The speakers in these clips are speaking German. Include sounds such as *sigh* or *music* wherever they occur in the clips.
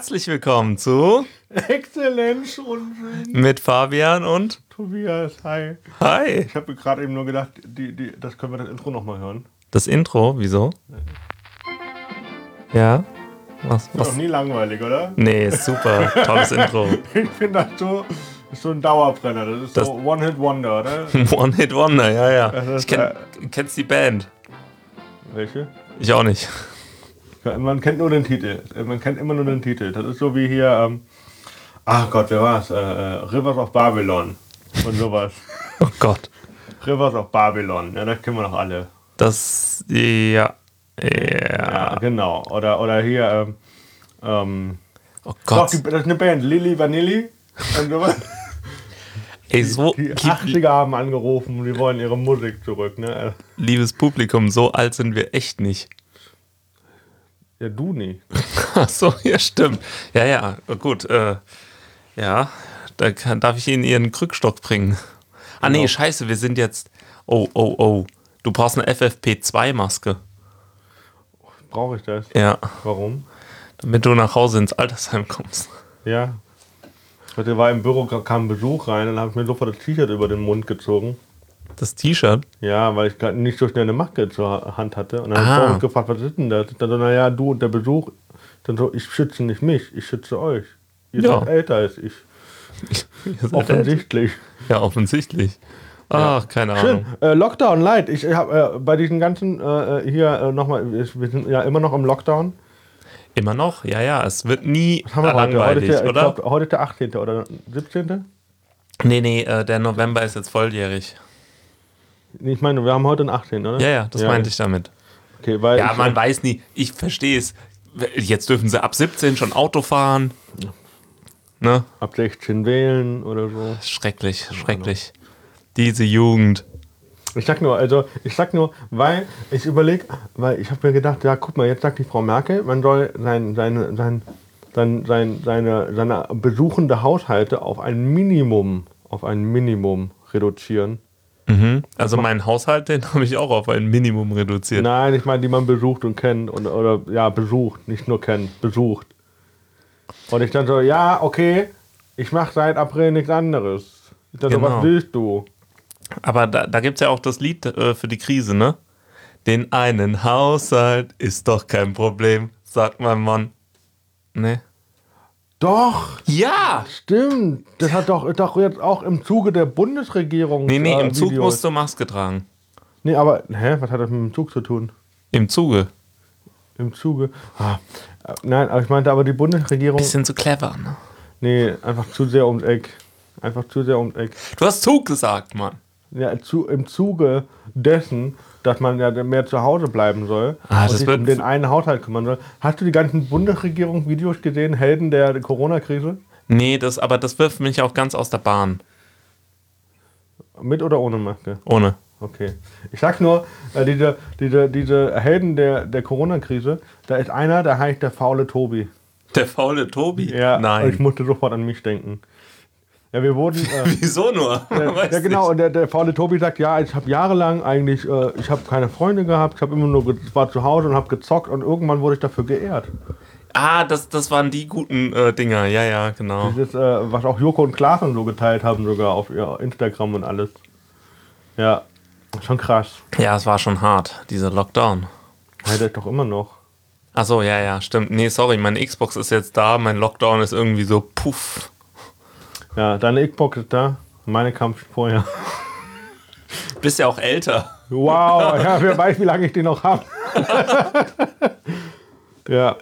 Herzlich willkommen zu Exzellenz und mit Fabian und Tobias. Hi. Hi. Ich habe gerade eben nur gedacht, die, die, das können wir das Intro nochmal hören. Das Intro, wieso? Ja. Was? Ist doch was? nie langweilig, oder? Nee, ist super. Tolles Intro. *laughs* Ich finde das so, ist so ein Dauerbrenner. Das ist Das- so One-Hit-Wonder, oder? *laughs* One Hit Wonder, ja, ja. Ist, Ich kenn, kennst die Band? Welche? Ich auch nicht. Man kennt nur den Titel. Man kennt immer nur den Titel. Das ist so wie hier, ähm, ach Gott, wer war's? Äh, äh, Rivers of Babylon und sowas. *laughs* Oh Gott. Rivers of Babylon, ja, das kennen wir doch alle. Das, ja. Ja, Ja. genau. Oder, oder hier, ähm, ähm, Oh doch, Gott. die, das ist eine Band, Lilly Vanilli und sowas. *laughs* Ey, so, Die lieb- 80er haben angerufen, die wollen ihre Musik zurück, ne? liebes Publikum, so alt sind wir echt nicht. Ja, du nie. *laughs* Ach so, ja, stimmt. Ja, ja, gut. Äh, ja, da kann, darf ich Ihnen Ihren Krückstock bringen. Ah, nee, Genau. scheiße, wir sind jetzt. Oh, oh, oh. Du brauchst eine FFP2-Maske. Brauche ich das? Ja, Warum? damit du nach Hause ins Altersheim kommst. Ja. Heute war im Büro, kam Besuch rein, dann habe ich mir sofort das T-Shirt über den Mund gezogen. Das T-Shirt? Ja, weil ich gerade nicht so schnell eine Maske zur Hand hatte. Und dann Ah. habe ich mich gefragt, was ist denn das? Dann so, naja, du und der Besuch. Dann so, ich schütze nicht mich, ich schütze euch. Ihr Ja. seid älter als ich. *laughs* Offensichtlich. Ja, offensichtlich. Ach, keine Schön. Ahnung. Äh, Lockdown Light. Ich habe äh, bei diesen ganzen äh, hier äh, nochmal, wir sind ja immer noch im Lockdown. Immer noch? Ja, ja, es wird nie Was haben wir heute? Heute langweilig, ist, der, oder? glaub, heute ist der 18. oder 17. Nee, nee, äh, der November ist jetzt volljährig. Ich meine, wir haben heute den 18. oder? Ja, ja, das meinte ich damit. Okay, weil Ja, man weiß nie. Ich verstehe es. Jetzt dürfen sie ab 17 schon Auto fahren. Ne? ab 16 wählen oder so. Schrecklich, schrecklich. Diese Jugend. Ich sag nur, also ich sag nur, weil ich überlege, weil ich habe mir gedacht, ja, guck mal, jetzt sagt die Frau Merkel, man soll sein, seine, sein, sein, sein, seine, seine besuchende Haushalte auf ein Minimum, auf ein Minimum reduzieren. Also meinen Haushalt, den habe ich auch auf ein Minimum reduziert. Nein, ich meine, die man besucht und kennt und, oder ja, besucht, nicht nur kennt, besucht. Und ich dann so, ja, okay, ich mache seit April nichts anderes. Ich dachte, Genau. was willst du? Aber da, da gibt es ja auch das Lied äh, für die Krise, ne? Den einen Haushalt ist doch kein Problem, sagt mein Mann. Ne? Doch, Ja! stimmt. Das hat doch, doch jetzt auch im Zuge der Bundesregierung. Nee, nee, äh, im Zug Videos. musst du Maske tragen. Nee, aber, hä, was hat das mit dem Zug zu tun? Im Zuge. Im Zuge. Ah, äh, nein, aber ich meinte aber die Bundesregierung. Bisschen zu clever, ne? Nee, einfach zu sehr ums Eck. Einfach zu sehr ums Eck. Du hast Zug gesagt, Mann. Ja, zu, im Zuge dessen, dass man ja mehr zu Hause bleiben soll Ah, und sich um den einen Haushalt kümmern soll. Hast du die ganzen Bundesregierung-Videos gesehen, Helden der Corona-Krise? Nee, das, aber das wirft mich auch ganz aus der Bahn. Mit oder ohne Maske? Ohne. Okay. Ich sag nur, äh, diese, diese, diese Helden der, der Corona-Krise, da ist einer, der heißt der faule Tobi. Der faule Tobi? Ja, ich Nein. musste sofort an mich denken. Ja, wir wurden. *laughs* Äh, Wieso nur? Weiß ja, genau. Und der, der faule Tobi sagt: Ja, ich habe jahrelang eigentlich, äh, ich habe keine Freunde gehabt, ich habe immer nur, war zu Hause und habe gezockt und irgendwann wurde ich dafür geehrt. Ah, das, das waren die guten äh, Dinger. Ja, ja, genau. Ist, äh, was auch Joko und Klaas und so geteilt haben, sogar auf ihr Instagram und alles. Ja, schon krass. Ja, es war schon hart, dieser Lockdown. Ja, der ist doch immer noch. Achso, ja, ja, stimmt. Nee, sorry, meine Xbox ist jetzt da, mein Lockdown ist irgendwie so puff. Ja, deine Xbox ist da, meine kam schon vorher. Bist ja auch älter. Wow, *laughs* ja, wer weiß, wie lange ich den noch habe. *laughs* ja.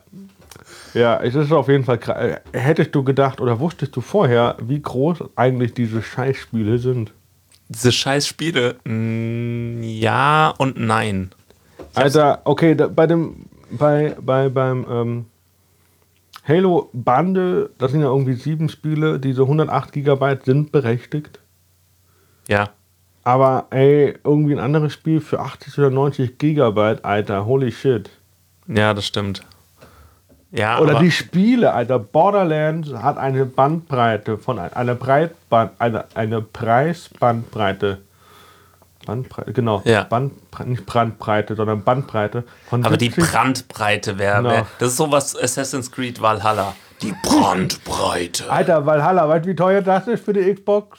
Ja, es ist auf jeden Fall krass. Hättest du gedacht oder wusstest du vorher, wie groß eigentlich diese Scheißspiele sind? Diese scheiß Spiele, mm, ja und nein. Alter, okay, da, bei dem, bei, bei, beim ähm, Halo Bundle, das sind ja irgendwie sieben Spiele, diese 108 Gigabyte sind berechtigt. Ja. Aber ey, irgendwie ein anderes Spiel für 80 oder 90 Gigabyte, Alter, holy shit. Ja, das stimmt. Ja, Oder die Spiele, Alter. Borderlands hat eine Bandbreite von einer Breitband, eine, eine Preisbandbreite. Bandbreite, genau. Ja. Bandbre nicht Brandbreite, sondern Bandbreite von aber die 70 Brandbreite wäre. Genau. Das ist sowas Assassin's Creed Valhalla. Die Brandbreite. Alter, Valhalla, weißt du, wie teuer das ist für die Xbox?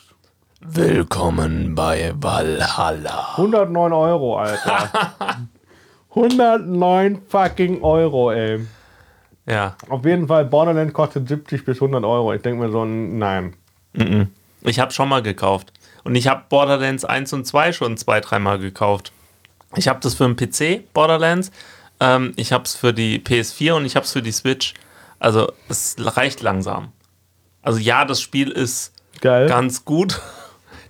Willkommen bei Valhalla. 109 Euro, Alter. *laughs* 109 fucking Euro, ey. Ja. Auf jeden Fall, Borderlands kostet 70 bis 100 Euro. Ich denke mir so, nein. Ich habe schon mal gekauft. Und ich habe Borderlands 1 und 2 schon zwei, dreimal gekauft. Ich habe das für den PC, Borderlands. Ähm, ich habe es für die PS4 und ich habe es für die Switch. Also es reicht langsam. Also ja, das Spiel ist Geil. ganz gut. *laughs*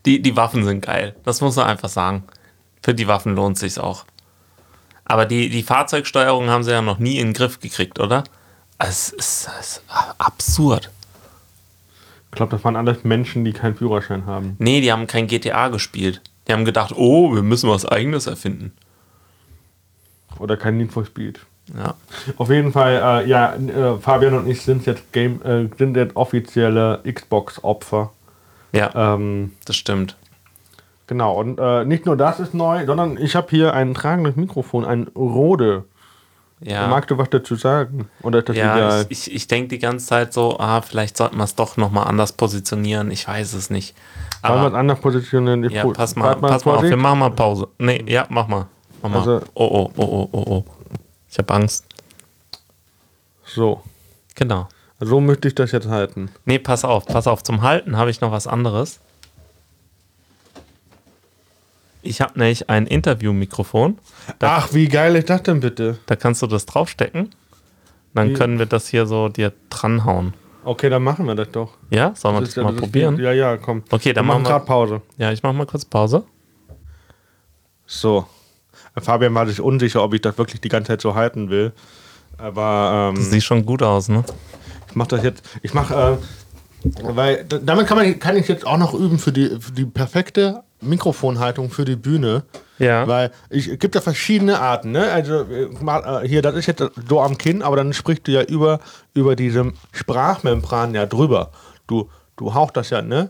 Die, die Waffen sind geil. Das muss man einfach sagen. Für die Waffen lohnt sich's auch. Aber die, die Fahrzeugsteuerung haben sie ja noch nie in den Griff gekriegt, oder? Es ist, es ist absurd. Ich glaube, das waren alles Menschen, die keinen Führerschein haben. Nee, die haben kein GTA gespielt. Die haben gedacht, oh, wir müssen was Eigenes erfinden. Oder kein Need for Speed. Ja. Auf jeden Fall, äh, ja, äh, Fabian und ich sind jetzt Game, äh, sind jetzt offizielle Xbox-Opfer. Ja, Ähm, das stimmt. genau, und äh, nicht nur das ist neu, sondern ich habe hier ein tragendes Mikrofon, ein Rode. Ja, Magst du was dazu sagen? Oder ist das ja egal? ich, ich, ich denke die ganze Zeit so, ah, vielleicht sollten wir es doch nochmal anders positionieren. Ich weiß es nicht. Wollen wir es Aber anders positionieren? Ich ja, pass mal, Warte pass mal auf, wir machen mal Pause. Nee, ja, mach mal. Mach mal. Also- oh, oh, oh, oh, oh, oh. Ich habe Angst. So, Genau. so möchte ich das jetzt halten. Nee, pass auf, pass auf. Zum Halten habe ich noch was anderes. Ich habe nämlich ein Interview-Mikrofon. Ach, wie geil ist das denn bitte? da kannst du das draufstecken. Dann Wie? können wir das hier so dir dranhauen. Okay, dann machen wir das doch. Ja, sollen wir das, ist ja- mal ist- probieren? Ja, ja, komm. Okay, dann wir machen wir- gerade Pause. Ja, ich mache mal kurz Pause. So. Fabian war sich unsicher, ob ich das wirklich die ganze Zeit so halten will. Aber ähm, Sieht schon gut aus, ne? ich mache das jetzt. Ich mache, äh, weil damit kann, man, kann ich jetzt auch noch üben für die, für die perfekte Mikrofonhaltung für die Bühne. Ja. Weil ich es gibt ja verschiedene Arten, ne? Also äh, äh, hier, das ist jetzt so am Kinn, aber dann sprichst du ja über, über diese Sprachmembran ja drüber. Du, du haucht das ja, ne?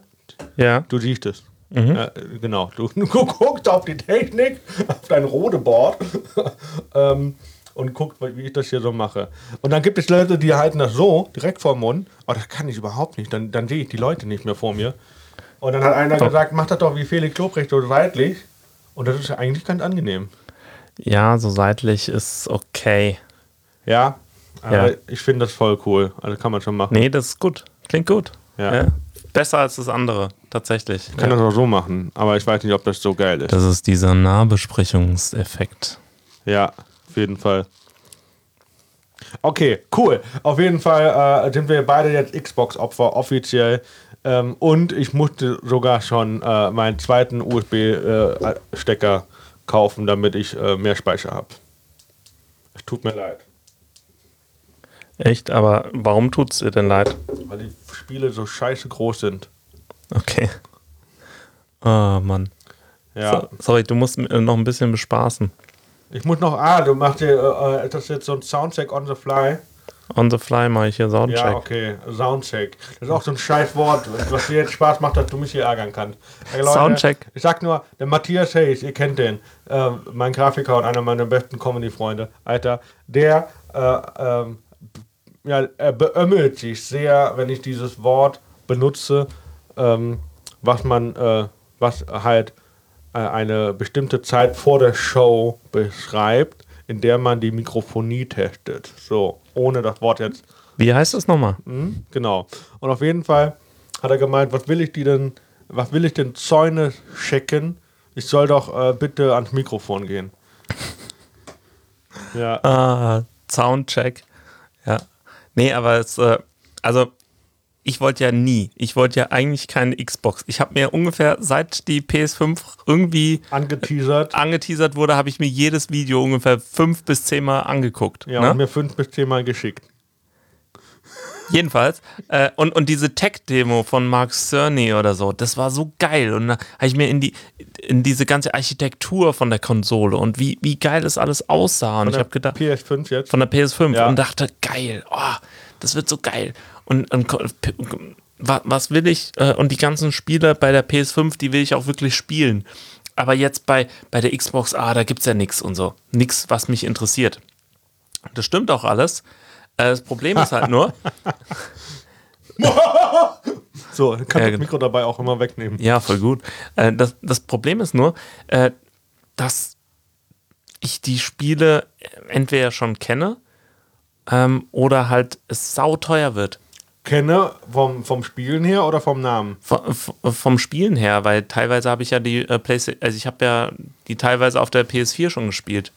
Ja. Du siehst es. Ja, genau. Du, *laughs* du guckst auf die Technik, auf dein Rodeboard *laughs* ähm, und guckst, wie ich das hier so mache. Und dann gibt es Leute, die halten das so direkt vor dem Mund. Aber das kann ich überhaupt nicht. Dann, dann sehe ich die Leute nicht mehr vor mir. Und dann hat einer gesagt, mach das doch wie Felix Lobrecht so seitlich. Und das ist ja eigentlich ganz angenehm. Ja, so seitlich ist okay. Ja, aber Ja. ich finde das voll cool. Also kann man schon machen. Nee, das ist gut. Klingt gut. Ja. Besser als das andere, tatsächlich. kann ja. das auch so machen. Aber ich weiß nicht, ob das so geil ist. Das ist dieser Nahbesprechungseffekt. Ja, auf jeden Fall. Okay, cool. Auf jeden Fall äh, sind wir beide jetzt Xbox-Opfer offiziell. Ähm, und ich musste sogar schon äh, meinen zweiten USB-Stecker kaufen, damit ich äh, mehr Speicher habe. Es tut mir leid, Echt? Aber warum tut es dir denn leid? weil die Spiele so scheiße groß sind. Okay. Oh Mann. Ja. So, sorry, du musst äh, noch ein bisschen bespaßen. Ich muss noch, ah, du machst hier, äh, ist das jetzt so ein Soundcheck on the fly? On the fly mache ich hier Soundcheck. Ja, okay, Soundcheck. Das ist auch so ein scheiß Wort, was dir jetzt Spaß macht, dass du mich hier ärgern kannst. Ey, Leute, Soundcheck. Ich sag nur, der Matthias Hayes, ihr kennt den, äh, mein Grafiker und einer meiner besten Comedy-Freunde, Alter, der äh, ähm, ja, er beömmelt sich sehr, wenn ich dieses Wort benutze, ähm, was man, äh, was halt äh, eine bestimmte Zeit vor der Show beschreibt, in der man die Mikrofonie testet. So, ohne das Wort jetzt Wie heißt das nochmal? Mhm, genau. Und auf jeden Fall hat er gemeint, was will ich die denn, was will ich denn Zäune checken? Ich soll doch äh, bitte ans Mikrofon gehen. Ja, Ah, Soundcheck. Ja. Nee, aber es, äh, also ich wollte ja nie, ich wollte ja eigentlich keine Xbox. Ich habe mir ungefähr seit die PS5 irgendwie angeteasert. angeteasert wurde, habe ich mir jedes Video ungefähr fünf bis zehnmal angeguckt. Ja, ne? und mir fünf bis zehnmal geschickt. Jedenfalls. Äh, und, und diese Tech-Demo von Mark Cerny oder so, das war so geil. Und da habe ich mir in die in diese ganze Architektur von der Konsole und wie, wie geil es alles aussah. Und ich habe gedacht, PS5 jetzt. von der PS5 Ja. und dachte, geil, oh, das wird so geil. Und, und was will ich? Äh, Und die ganzen Spiele bei der PS5, die will ich auch wirklich spielen. Aber jetzt bei, bei der Xbox, ah, da gibt es ja nichts und so. Nichts, was mich interessiert. Das stimmt auch alles. Äh, das Problem ist halt nur, *laughs* So, kannst Ja, das genau. Mikro dabei auch immer wegnehmen. ja, voll gut. Äh, das, das Problem ist nur, äh, dass ich die Spiele entweder schon kenne ähm, oder halt es sauteuer wird. Kenne vom, vom Spielen her oder vom Namen? V- v- Vom Spielen her, weil teilweise habe ich ja die äh, PlayStation, also ich habe ja die teilweise auf der PS4 schon gespielt.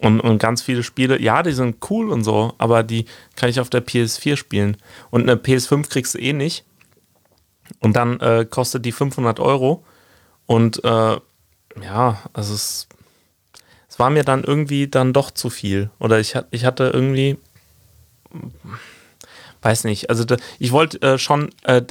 Und, und ganz viele Spiele, ja, die sind cool und so, aber die kann ich auf der PS4 spielen. Und eine PS5 kriegst du eh nicht. Und dann äh, kostet die 500 Euro. Und äh, ja, also es, es war mir dann irgendwie dann doch zu viel. Oder ich, ich hatte irgendwie, weiß nicht, also da, ich wollte äh, schon, äh,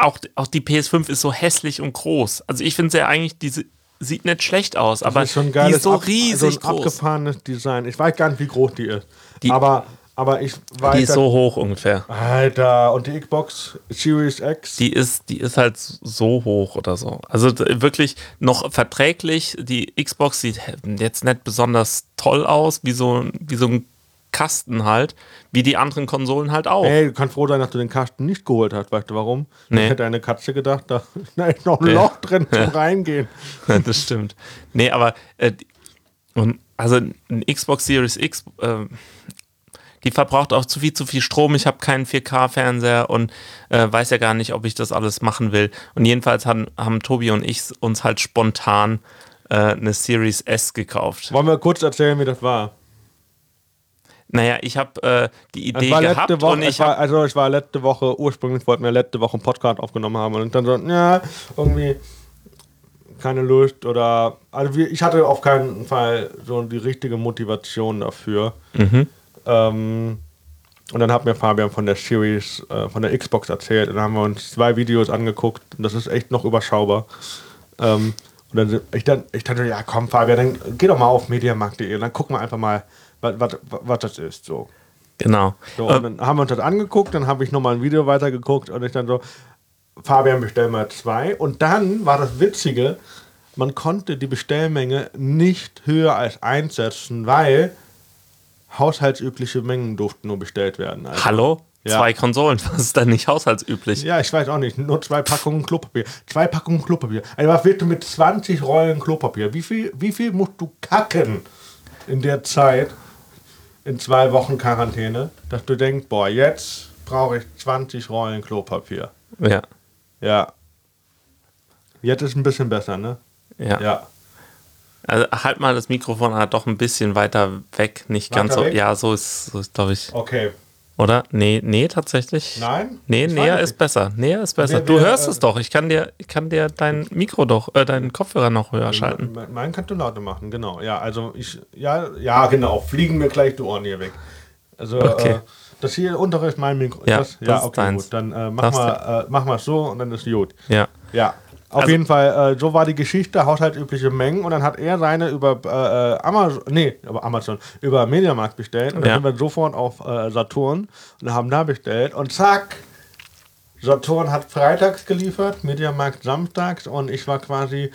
auch, auch die PS5 ist so hässlich und groß. Also ich finde sie ja eigentlich, diese sieht nicht schlecht aus, aber Das ist schon die ist so ab- riesig so ein groß. abgefahrenes Design. Ich weiß gar nicht, wie groß die ist. Die- aber, aber ich weiß. Die ist so hoch ungefähr. Alter, und die Xbox Series X? Die ist, die ist halt so hoch oder so. Also wirklich noch verträglich. Die Xbox sieht jetzt nicht besonders toll aus, wie so, wie so ein Kasten halt, wie die anderen Konsolen halt auch. Ey, du kannst froh sein, dass du den Kasten nicht geholt hast. Weißt du warum? Nee. Ich hätte eine Katze gedacht, da, *laughs* da ist noch ein Ja. Loch drin *laughs* zum Reingehen. das stimmt. Nee, aber äh, und also ein Xbox Series X, äh, die verbraucht auch zu viel, zu viel Strom. Ich habe keinen 4K-Fernseher und äh, weiß ja gar nicht, ob ich das alles machen will. Und jedenfalls haben, haben Tobi und ich uns halt spontan äh, eine Series S gekauft. Wollen wir kurz erzählen, wie das war? Naja, ich habe äh, die Idee war gehabt Woche, und ich war, also ich war letzte Woche, ursprünglich wollten wir letzte Woche einen Podcast aufgenommen haben und dann so, ja, irgendwie keine Lust oder, also ich hatte auf keinen Fall so die richtige Motivation dafür. Mhm. Ähm, und dann hat mir Fabian von der Series, äh, von der Xbox erzählt und dann haben wir uns zwei Videos angeguckt und das ist echt noch überschaubar. Ähm, und dann ich, dann, ich dachte, ja komm Fabian, dann geh doch mal auf mediamarkt.de und dann gucken wir einfach mal, was, das ist. So. genau. So, und dann haben wir uns das angeguckt, dann habe ich nochmal ein Video weitergeguckt und ich dann so, Fabian, bestell mal zwei. Und dann war das Witzige, man konnte die Bestellmenge nicht höher als eins setzen, weil haushaltsübliche Mengen durften nur bestellt werden. Also, Hallo? Ja. Zwei Konsolen, *laughs* was ist dann nicht haushaltsüblich? Ja, ich weiß auch nicht. Nur zwei Packungen Klopapier. Zwei Packungen Klopapier. Also was willst du mit 20 Rollen Klopapier? Wie viel, wie viel musst du kacken in der Zeit, in zwei Wochen Quarantäne, dass du denkst, boah, jetzt brauche ich 20 Rollen Klopapier. Ja. Ja. Jetzt ist ein bisschen besser, ne? Ja. Ja. Also halt mal das Mikrofon halt doch ein bisschen weiter weg, nicht ganz Weiter so. weg? Ja, so ist, so ist glaube ich. Okay. Oder? Nee, nee, tatsächlich. Nein? Nee, näher ist besser. Näher ist besser. Du hörst äh, es doch. Ich kann dir, ich kann dir dein Mikro doch, äh, deinen Kopfhörer noch höher schalten. Me- Meinen kannst du lauter machen, genau. Ja, also ich, ja, ja, genau. Fliegen mir gleich die Ohren hier weg. Also, Okay. äh, das hier untere ist mein Mikro. Ja, das, das ja ist okay, gut. Dann äh, Das machen wir äh, wir es so und dann ist gut. Ja. Ja. Auf Also- jeden Fall, äh, so war die Geschichte, haushaltsübliche Mengen und dann hat er seine über äh, äh, Amazon, nee, über Amazon, über Mediamarkt bestellt und dann Ja. sind wir sofort auf äh, Saturn und haben da bestellt und zack, Saturn hat freitags geliefert, Mediamarkt samstags und ich war quasi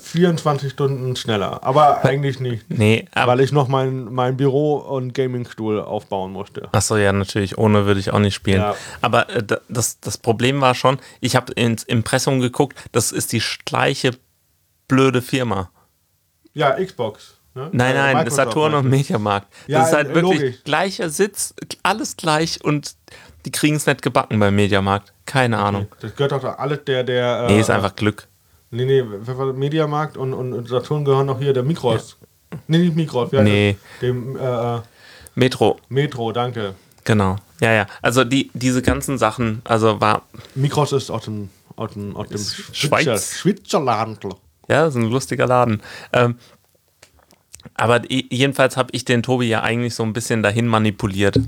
24 Stunden schneller. Aber eigentlich nicht, Nee, weil ich noch mein, mein Büro und Gamingstuhl aufbauen musste. Achso, ja, natürlich. Ohne würde ich auch nicht spielen. Ja. Aber äh, da- das, das Problem war schon, ich habe ins Impressum geguckt, das ist die gleiche blöde Firma. Ja, Xbox. Ne? Nein, Äh, nein, Microsoft Saturn und Mediamarkt. Ja, das ist halt wirklich logisch. gleicher Sitz, alles gleich und die kriegen es nicht gebacken beim Mediamarkt. Keine Ahnung. du? Das gehört doch alles der, der. Nee, äh, ist einfach Glück. Nee, nee, das? Mediamarkt und, und, Saturn gehören noch hier, der Mikros. Nee, nicht Mikros, heißt Nee. das? Dem äh, Metro, Metro, danke. genau. Ja, ja. Also die, diese ganzen Sachen, also war, Mikros ist aus dem, aus dem, aus dem Schweiz. Schweizer, Schweizerland. ja, ist ein lustiger Laden. Ähm, aber jedenfalls habe ich den Tobi ja eigentlich so ein bisschen dahin manipuliert.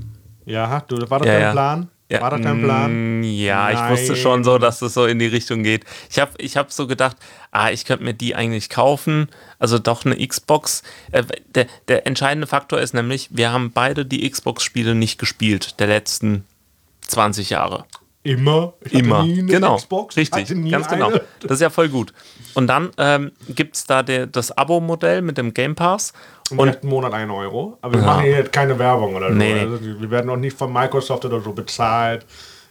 Ja, du, war das Ja, dein ja. Plan? Ja, War das dein Plan? mm, Ja, ich wusste Nein. schon so, dass es so in die Richtung geht. Ich habe ich hab so gedacht, ah, ich könnte mir die eigentlich kaufen. Also doch eine Xbox. Äh, der, der entscheidende Faktor ist nämlich, wir haben beide die Xbox-Spiele nicht gespielt, der letzten 20 Jahre. Immer. Immer. genau. Xbox. Richtig. Ganz genau. eine. Das ist ja voll gut. Und dann ähm, gibt es da der, das Abo-Modell mit dem Game Pass. Im Und- ersten Monat 1 Euro. Aber wir Ja. machen hier jetzt keine Werbung oder so. Nee. Also, wir werden auch nicht von Microsoft oder so bezahlt.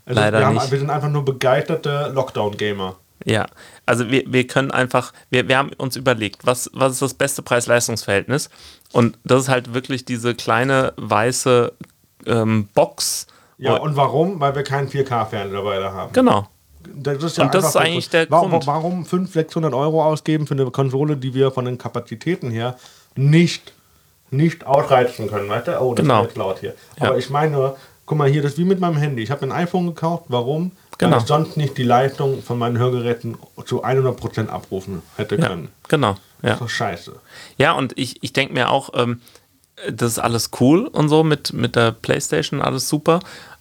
Also, Leider wir, haben, nicht. wir sind einfach nur begeisterte Lockdown-Gamer. Ja, also wir, wir können einfach, wir, wir haben uns überlegt, was, was ist das beste Preis-Leistungs-Verhältnis? Und das ist halt wirklich diese kleine weiße ähm, Box. Ja, und warum? Weil wir keinen 4K-Fernseher dabei da haben. genau. Das ist ja Und das ist eigentlich der warum, Grund. Warum 500, 600 Euro ausgeben für eine Konsole, die wir von den Kapazitäten her nicht, nicht ausreizen können, weißt du? Oh, das Genau. ist jetzt laut hier. Ja. Aber ich meine nur, guck mal hier, das ist wie mit meinem Handy. Ich habe ein iPhone gekauft. Warum? Genau. Weil ich sonst nicht die Leistung von meinen Hörgeräten zu 100% abrufen hätte Ja, können. genau. Ja. Das ist doch scheiße. Ja, und ich, ich denke mir auch, ähm, das ist alles cool und so mit, mit der Playstation, alles super.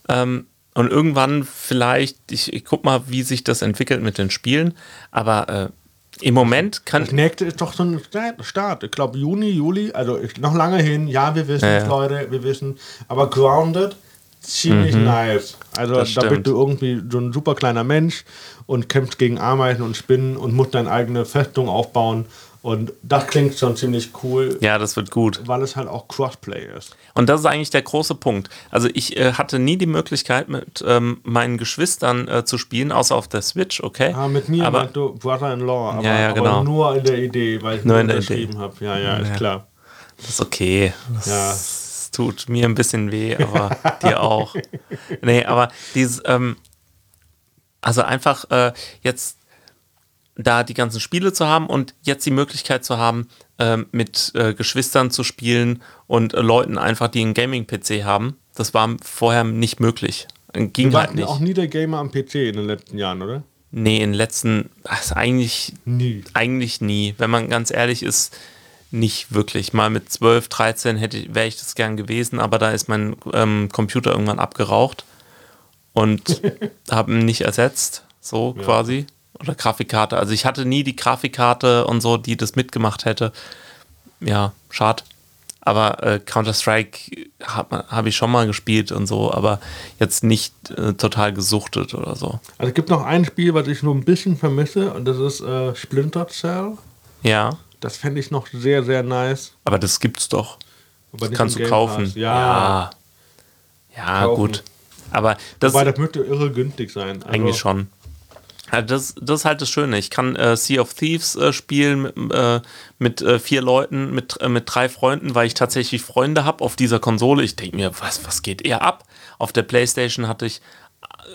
Ähm, und irgendwann vielleicht, ich, ich guck mal, wie sich das entwickelt mit den Spielen, aber äh, im Moment kann. Das nächste ist doch so ein Start. Ich glaube Juni, Juli, also noch lange hin. Ja, wir wissen es, ja. Leute, wir wissen. Aber Grounded, ziemlich nice. Also Mhm. Das da bist stimmt. du irgendwie so ein super kleiner Mensch und kämpfst gegen Ameisen und Spinnen und musst deine eigene Festung aufbauen. Und das klingt schon ziemlich cool, Ja, das wird gut. weil es halt auch Crossplay ist. Und das ist eigentlich der große Punkt. Also ich äh, hatte nie die Möglichkeit, mit ähm, meinen Geschwistern äh, zu spielen, außer auf der Switch, okay? Ah, mit mir aber, du Brother-in-Law, aber, Ja, ja, aber genau. nur in der Idee, weil ich Nur in der unterschrieben habe. Ja, ja, ist Ja. klar. Das ist okay. Das Ja. tut mir ein bisschen weh, aber *laughs* dir auch. Nee, aber dieses, ähm, also einfach äh, jetzt da die ganzen Spiele zu haben und jetzt die Möglichkeit zu haben, ähm, mit äh, Geschwistern zu spielen und äh, Leuten einfach, die einen Gaming-PC haben, das war vorher nicht möglich. Ging Du halt nicht. auch nie der Gamer am PC in den letzten Jahren, oder? Nee, in den letzten, also eigentlich, Nie. eigentlich nie. Wenn man ganz ehrlich ist, nicht wirklich. Mal mit 12, 13 hätte ich, wäre ich das gern gewesen, aber da ist mein ähm, Computer irgendwann abgeraucht und *laughs* habe ihn nicht ersetzt, so quasi. Oder Grafikkarte. Also ich hatte nie die Grafikkarte und so, die das mitgemacht hätte. Ja, schade. Aber äh, Counter-Strike habe hab ich schon mal gespielt und so, aber jetzt nicht äh, total gesuchtet oder so. Also es gibt noch ein Spiel, was ich nur ein bisschen vermisse und das ist äh, Splinter Cell. Ja, Das fände ich noch sehr, sehr nice. aber das gibt's doch. Aber nicht Kannst du kaufen. Ja, Ja, ja Kaufen. gut. Aber das weil das müsste irre günstig sein. Also, eigentlich schon. Ja, das, das ist halt das Schöne. Ich kann äh, Sea of Thieves äh, spielen mit, äh, mit äh, vier Leuten, mit, äh, mit drei Freunden, weil ich tatsächlich Freunde habe auf dieser Konsole. Ich denke mir, was, was geht eher ab? Auf der Playstation hatte ich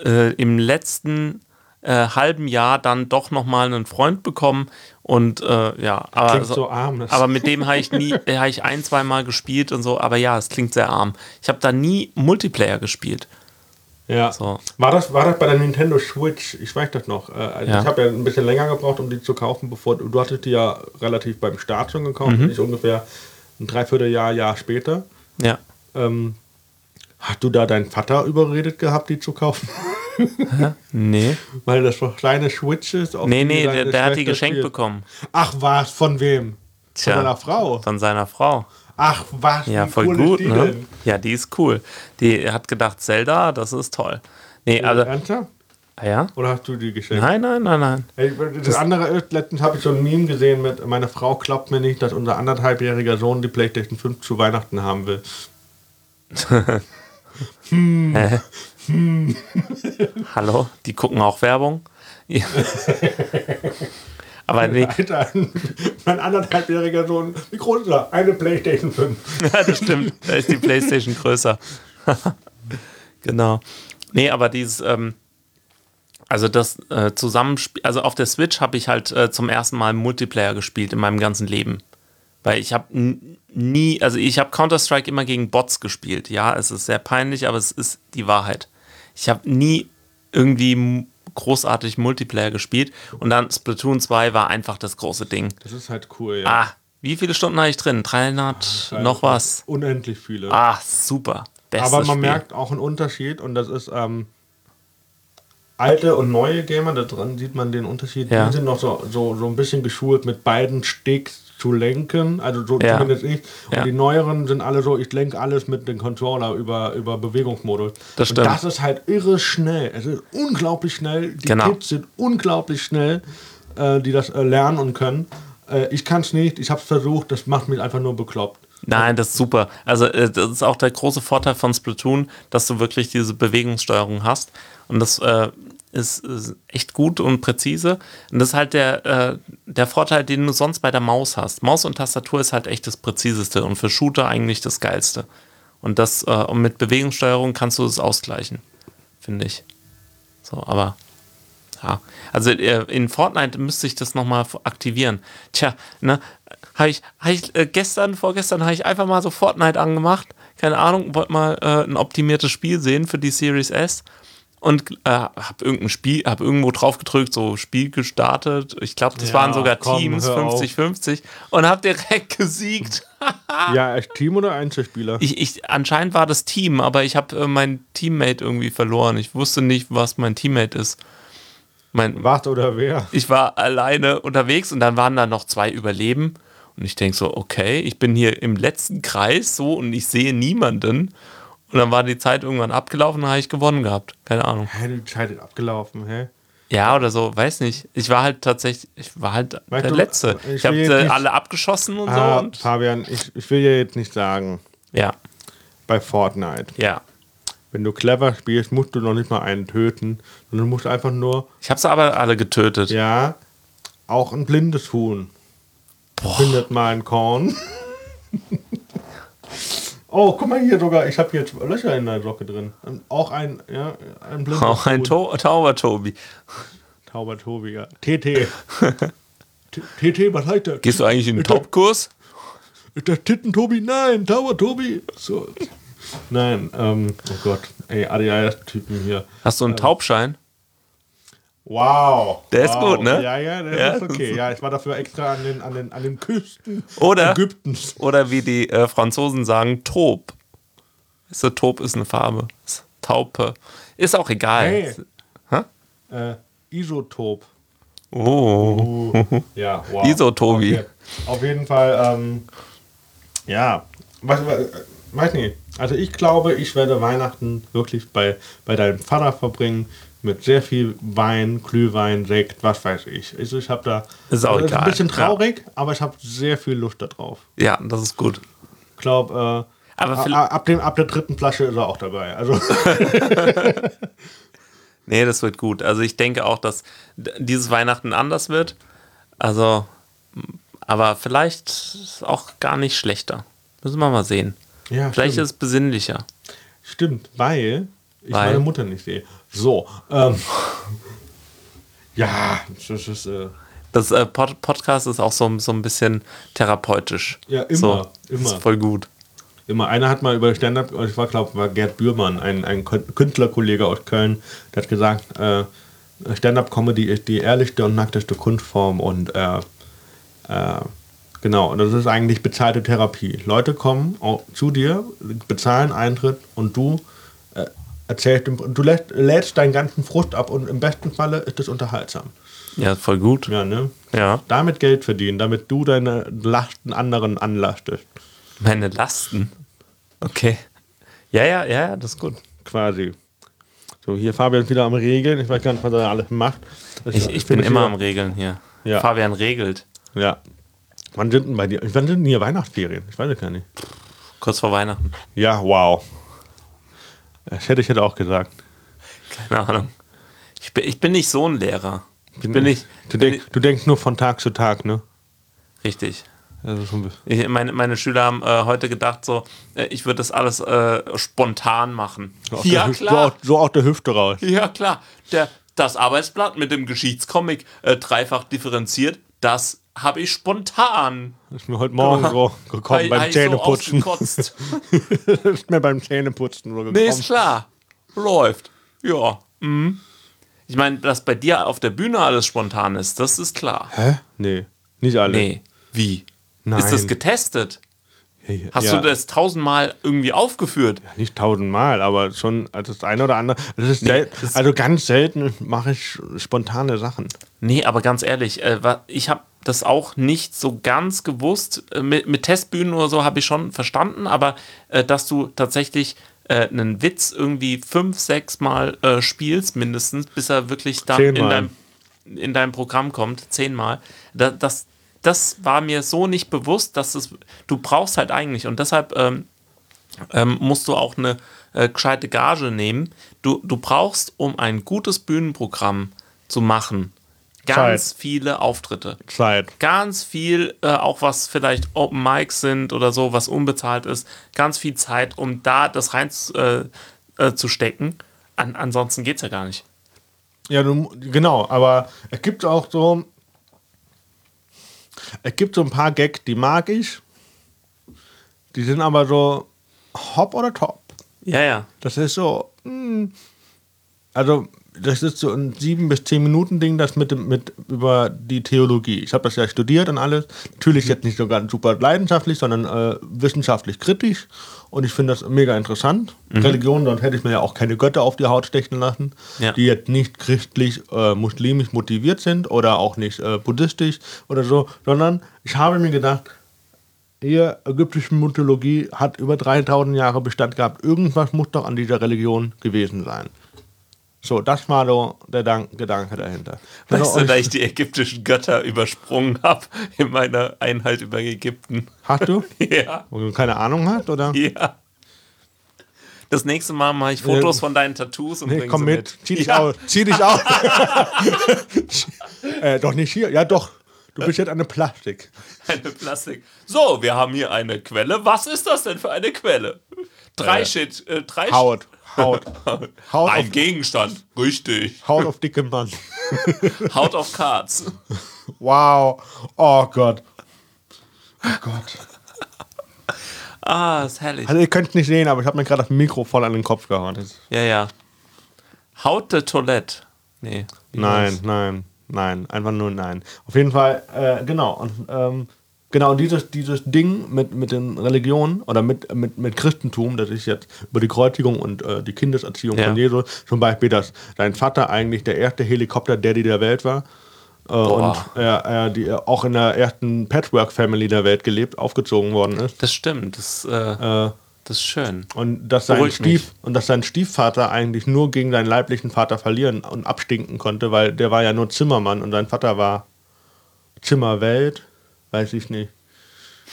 äh, im letzten halben Jahr dann doch nochmal einen Freund bekommen. Und ja, aber, Klingt so arm, aber mit dem habe ich nie, *laughs* habe ich ein, zwei Mal gespielt und so. Aber ja, es klingt sehr arm. Ich habe da nie Multiplayer gespielt. Ja. So. War, das, war das bei der Nintendo Switch? Ich weiß das noch. Äh, also Ja. Ich habe ja ein bisschen länger gebraucht, um die zu kaufen, bevor du, du hattest die ja relativ beim Start schon gekauft, Mhm. nicht ungefähr ein Dreivierteljahr, Jahr später. Ja. Ähm, hast du da deinen Vater überredet gehabt, die zu kaufen? Nee. *laughs* Weil das doch kleine Switches auf Nee, nee, der, der hat die geschenkt spielt. bekommen. Ach was, von wem? Tja. Von deiner Frau. Von seiner Frau. Ach was, Ja, wie voll cool gut, ne? denn? Ja, die ist cool. Die hat gedacht, Zelda, das ist toll. Nee, also, Ernsthaft? ah ja? Oder hast du die geschenkt? Nein, nein, nein, nein. Ey, Das andere ist, letztens habe ich so ein Meme gesehen mit, meine Frau glaubt mir nicht, dass unser anderthalbjähriger Sohn die Playstation 5 zu Weihnachten haben will. *laughs* Hä? Hallo? Die gucken auch Werbung? *laughs* Aber nee, Alter, mein anderthalbjähriger Sohn, wie groß ist er? Eine Playstation 5. *laughs* ja, das stimmt. Da ist die Playstation größer. *laughs* genau. Nee, aber dieses, ähm, also das äh, Zusammenspiel, also auf der Switch habe ich halt äh, zum ersten Mal Multiplayer gespielt in meinem ganzen Leben. Weil ich habe nie, also ich habe Counter-Strike immer gegen Bots gespielt. Ja, es ist sehr peinlich, aber es ist die Wahrheit. Ich habe nie irgendwie großartig Multiplayer gespielt und dann Splatoon 2 war einfach das große Ding. Das ist halt cool, ja. Ah, wie viele Stunden habe ich drin? 300 noch was? Unendlich viele. Ah, super. Bestes Aber man Spiel. merkt auch einen Unterschied und das ist ähm, alte und neue Gamer, da dran sieht man den Unterschied. Ja. Die sind noch so, so, so ein bisschen geschult, mit beiden Sticks zu lenken, also so Ja. zumindest ich. Und Ja. die neueren sind alle so, ich lenke alles mit dem Controller über, über Bewegungsmodus. Das Und stimmt. das ist halt irre schnell. Es ist unglaublich schnell. Die Genau. Kids sind unglaublich schnell, äh, die das äh, lernen und können. Äh, ich kann es nicht, ich habe es versucht, das macht mich einfach nur bekloppt. Nein, das ist super. Also äh, das ist auch der große Vorteil von Splatoon, dass du wirklich diese Bewegungssteuerung hast. Und das äh, ist, ist, echt gut und präzise. Und das ist halt der, äh, der Vorteil, den du sonst bei der Maus hast. Maus und Tastatur ist halt echt das präziseste und für Shooter eigentlich das geilste. Und das äh, und mit Bewegungssteuerung kannst du das ausgleichen, finde ich. So, aber ja, also äh, in Fortnite müsste ich das nochmal aktivieren. Tja, ne, habe ich, hab ich äh, gestern, vorgestern habe ich einfach mal so Fortnite angemacht. Keine Ahnung, wollte mal äh, ein optimiertes Spiel sehen für die Series S und äh, habe irgendein Spiel, habe irgendwo drauf gedrückt, so Spiel gestartet. Ich glaube, das Ja, waren sogar komm, Teams hör auf. 50-50 und habe direkt *laughs* gesiegt. Ja, Team oder Einzelspieler? Ich, ich, anscheinend war das Team, aber ich habe äh, meinen Teammate irgendwie verloren. Ich wusste nicht, was mein Teammate ist. Mein, Was oder wer? ich war alleine unterwegs und dann waren da noch zwei Überleben. Und ich denke so, okay, ich bin hier im letzten Kreis so und ich sehe niemanden. Und dann war die Zeit irgendwann abgelaufen und dann habe ich gewonnen gehabt. Keine Ahnung. Hä, die Zeit ist abgelaufen, hä? Ja, oder so, weiß nicht. Ich war halt tatsächlich, ich war halt Weißt der du, Letzte. ich Ich habe äh, alle abgeschossen und Ah, so. Und, Fabian, ich, ich will ja jetzt nicht sagen, ja, bei Fortnite, ja. wenn du clever spielst, musst du noch nicht mal einen töten, sondern du musst einfach nur, Ich habe sie aber alle getötet. ja, auch ein blindes Huhn. Findet mal ein Korn. *laughs* oh, guck mal hier sogar, ich habe jetzt Löcher in der Socke drin. Und Auch ein, ja, ein blindes Auch ein to Tauber-Tobi. Tauber Tobi, ja. TT. TT, *laughs* was heißt das? Gehst du eigentlich in den Topkurs? Ist das Titten Tobi? Nein, Tauber Tobi. So. Nein, ähm, oh Gott. Ey, ADHS-Typen hier. Hast du einen Taubschein? Wow. Der ist wow. gut, ne? Ja, ja, der Ja, ist okay. Ja, ich war dafür extra an den, an den, an den Küsten Oder? Ägyptens. Oder wie die äh, Franzosen sagen, Taub. Weißt du, Taub ist eine Farbe. Ist Taupe. Ist auch egal. Hey. Hä? Äh, Isotop. Oh. Uh, ja, wow. Isotobi. Okay. Auf jeden Fall, ähm, ja, was, was, weiß nicht. Also ich glaube, ich werde Weihnachten wirklich bei, bei deinem Vater verbringen mit sehr viel Wein, Glühwein, Sekt, was weiß ich. Also ich habe da Ist auch also egal, ein bisschen ja. traurig, aber ich habe sehr viel Lust darauf. Ja, das ist gut. Ich glaube, äh, ab, dem, ab der dritten Flasche ist er auch dabei. Also *laughs* Nee, das wird gut. Also ich denke auch, dass dieses Weihnachten anders wird. Also, aber vielleicht ist auch gar nicht schlechter. Müssen wir mal sehen. ja, Vielleicht stimmt. ist es besinnlicher. Stimmt, weil ich Weil? meine Mutter nicht sehe. So, ähm, *laughs* ja, das ist, äh, Das äh, Pod Podcast ist auch so, so ein bisschen therapeutisch. Ja, immer, so, immer. Ist voll gut. immer, einer hat mal über Stand-Up, ich war glaube, war Gerd Bührmann, ein, ein Kün- Künstlerkollege aus Köln, der hat gesagt, äh, Stand-Up-Comedy ist die ehrlichste und nackteste Kunstform und äh, äh, genau, und das ist eigentlich bezahlte Therapie. Leute kommen zu dir, bezahlen Eintritt und du äh, erzählst, dem- du lädst, lädst deinen ganzen Frust ab und im besten Falle ist es unterhaltsam. Ja, voll gut. Ja, ne? Ja. Damit Geld verdienen, damit du deine Lasten anderen anlastest. Meine Lasten. Okay. Ja, ja, ja, ja, das ist gut. Quasi. So, hier Fabian ist wieder am Regeln. Ich weiß gar nicht, was er alles macht. Das Ich, ich bin immer am Regeln hier. Ja. Fabian regelt. Ja. Wann sind denn bei dir? Wann sind denn hier Weihnachtsferien? Ich weiß es gar nicht. Kurz vor Weihnachten. Ja, wow. Das hätte ich hätte auch gesagt. Keine Ahnung. Ich bin, ich bin nicht so ein Lehrer. Ich bin nicht. Du, bin denk, du denkst nur von Tag zu Tag, ne? Richtig. Also schon Ich, meine, meine Schüler haben äh, heute gedacht, so, äh, ich würde das alles äh, spontan machen. so ja, der Hüfte- So, klar. aus- so aus der Hüfte raus. Ja, klar. Der, das Arbeitsblatt mit dem Geschichtscomic äh, dreifach differenziert, das habe ich spontan. Ist mir heute Morgen so gekommen beim Zähneputzen. So *laughs* ist mir beim Zähneputzen so gekommen. nee, ist klar. Läuft. Ja. Mhm. Ich meine, dass bei dir auf der Bühne alles spontan ist, das ist klar. Hä? Nee, nicht alle. Nee. Wie? Nein. Ist das getestet? Hey, Hast ja. du das tausendmal irgendwie aufgeführt? Nicht tausendmal, aber schon also das eine oder andere. Das ist Nee, das- also ganz selten mache ich spontane Sachen. Nee, aber ganz ehrlich, äh, ich habe das auch nicht so ganz gewusst. Äh, Mit, mit Testbühnen oder so habe ich schon verstanden, aber äh, dass du tatsächlich einen Witz irgendwie fünf, sechs Mal spielst, mindestens, bis er wirklich dann in deinem, in deinem Programm kommt, zehnmal, da, das das war mir so nicht bewusst, dass es, du brauchst halt eigentlich, und deshalb ähm, ähm, musst du auch eine äh, gescheite Gage nehmen. Du, du brauchst, um ein gutes Bühnenprogramm zu machen, ganz Zeit. viele Auftritte. Zeit. Ganz viel, äh, auch was vielleicht Open Mics sind oder so, was unbezahlt ist, ganz viel Zeit, um da das rein äh, äh, zu stecken. An, ansonsten geht es ja gar nicht. Ja, du, genau, aber es gibt auch so. Es gibt so ein paar Gags, die mag ich. Die sind aber so hopp oder top. Ja, ja. Das ist so. hm, Also, das ist so ein sieben bis zehn Minuten Ding, das mit, mit über die Theologie. Ich habe das ja studiert und alles. Natürlich jetzt nicht so ganz super leidenschaftlich, sondern äh, wissenschaftlich kritisch. Und ich finde das mega interessant. Religion, sonst hätte ich mir ja auch keine Götter auf die Haut stechen lassen, Ja. die jetzt nicht christlich, äh, muslimisch motiviert sind oder auch nicht äh, buddhistisch oder so, sondern ich habe mir gedacht, ihr ägyptische Mythologie hat über 3000 Jahre Bestand gehabt. Irgendwas muss doch an dieser Religion gewesen sein. So, das war so der Dank Gedanke dahinter. Wenn Weißt du, da ich die ägyptischen Götter übersprungen habe in meiner Einheit über Ägypten? hast du? *laughs* Ja, Wo du keine Ahnung hast, oder? ja. Das nächste Mal mache ich Fotos von deinen Tattoos und Nee, bring komm sie mit, zieh dich ja. aus, zieh dich aus. *laughs* äh, doch nicht hier, ja doch. Du bist jetzt eine Plastik. Eine Plastik. So, wir haben hier eine Quelle. Was ist das denn für eine Quelle? Drei Äh, Shit, äh, drei Haut, *laughs* Haut. Haut Ein Gegenstand. Richtig. Haut auf dicke Mann. *laughs* Haut auf Cards. Wow. Oh Gott. Oh Gott. *laughs* Ah, ist herrlich. Also ihr könnt es nicht sehen, aber ich habe mir gerade das Mikro voll an den Kopf gehauen. Ja, ja. Haut de Toilette. Nee. Nein, nein, nein, einfach nur nein. Auf jeden Fall, äh, genau. Und, ähm, genau, und dieses, dieses Ding mit, mit den Religionen oder mit, mit, mit Christentum, das ist jetzt über die Kreuzigung und äh, die Kindeserziehung Ja. von Jesus, zum Beispiel, dass dein Vater eigentlich der erste Helikopter-Daddy der Welt war. Äh, und er, er die, auch in der ersten Patchwork-Family der Welt gelebt, aufgezogen worden ist. Das stimmt. Das, äh, Äh, das ist schön. und dass, sein. Stief, und dass sein Stiefvater eigentlich nur gegen seinen leiblichen Vater verlieren und abstinken konnte, weil der war ja nur Zimmermann und sein Vater war Zimmerwelt, weiß ich nicht.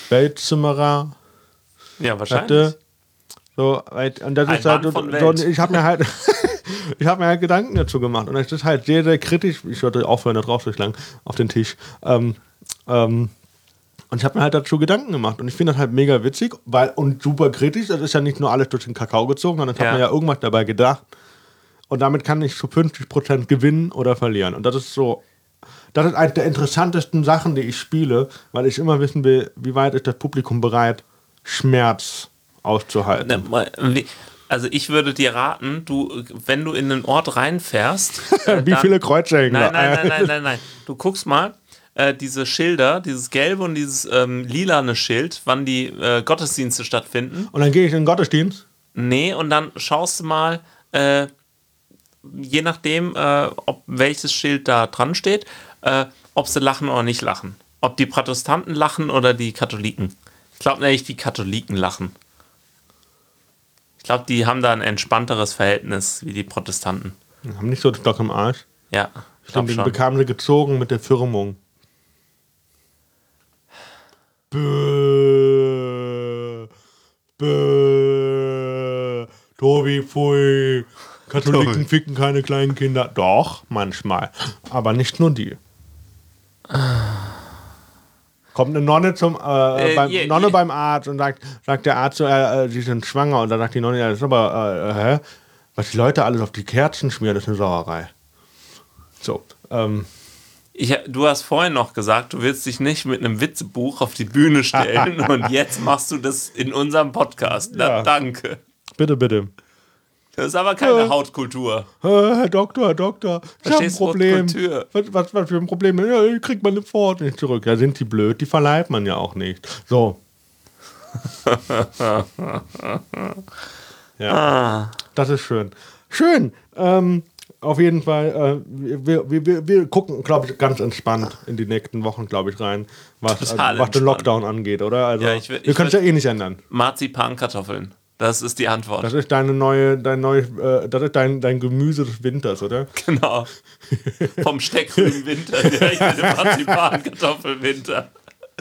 Weltzimmerer Ja, wahrscheinlich. hatte. So, und das Ein ist halt, Welt. ich habe mir halt, *laughs* ich habe mir halt Gedanken dazu gemacht und es ist halt sehr, sehr kritisch. Ich sollte aufhören, da drauf zu schlagen auf den Tisch. Ähm, ähm, und ich habe mir halt dazu Gedanken gemacht und ich finde das halt mega witzig, weil und super kritisch. Das ist ja nicht nur alles durch den Kakao gezogen, sondern ich habe Ja. mir ja irgendwas dabei gedacht. Und damit kann ich zu 50% gewinnen oder verlieren. Und das ist so, das ist eine der interessantesten Sachen, die ich spiele, weil ich immer wissen will, wie weit ist das Publikum bereit, Schmerz auszuhalten. Ne, Also ich würde dir raten, du, wenn du in den Ort reinfährst. *laughs* äh, Wie dann- viele Kreuze hängen Nein, nein, nein, nein, nein, nein. Du guckst mal, äh, diese Schilder, dieses gelbe und dieses ähm, lilane Schild, wann die äh, Gottesdienste stattfinden. Und dann gehe ich in den Gottesdienst. Nee, und dann schaust du mal, äh, je nachdem, äh, ob welches Schild da dran steht, äh, ob sie lachen oder nicht lachen. Ob die Protestanten lachen oder die Katholiken. Ich glaube nämlich, die Katholiken lachen. Ich glaube, die haben da ein entspannteres Verhältnis wie die Protestanten. Haben nicht so den Stock im Arsch. Ja, ich glaube den schon. bekamen sie gezogen mit der Firmung. Bäh. Bäh. Tobi, pfui. Katholiken Tobi. ficken keine kleinen Kinder. Doch, manchmal. Aber nicht nur die. Kommt eine Nonne zum äh, Äh, beim, je- Nonne je- beim Arzt und sagt, sagt der Arzt so, äh, äh, sie sind schwanger und dann sagt die Nonne, ja, das ist aber, äh, hä? Was die Leute alles auf die Kerzen schmieren, das ist eine Sauerei. So, ähm, Ich, du hast vorhin noch gesagt, du willst dich nicht mit einem Witzebuch auf die Bühne stellen *laughs* und jetzt machst du das in unserem Podcast. Na, Ja. danke. bitte, bitte. Das ist aber keine Ja. Hautkultur. Äh, Herr Doktor, Herr Doktor, ich habe ein Problem. Was, was, was für ein Problem? Ja, ich krieg meine Pforte nicht zurück. Ja, sind die blöd? Die verleiht man ja auch nicht. So. *laughs* ja, Ah, das ist schön. Schön. Ähm, auf jeden Fall, äh, wir, wir, wir, wir gucken, glaube ich, ganz entspannt in die nächsten Wochen, glaube ich, rein, was, äh, was den. Lockdown angeht, oder? Also, Ja, ich wir können es ja eh nicht ändern. Marzipankartoffeln. Das ist die Antwort. Das ist deine neue, dein neues, äh, das ist dein, dein Gemüse des Winters, oder? *laughs* Genau. Vom Steckrüben Winter direkt in den Marzipankartoffelwinter.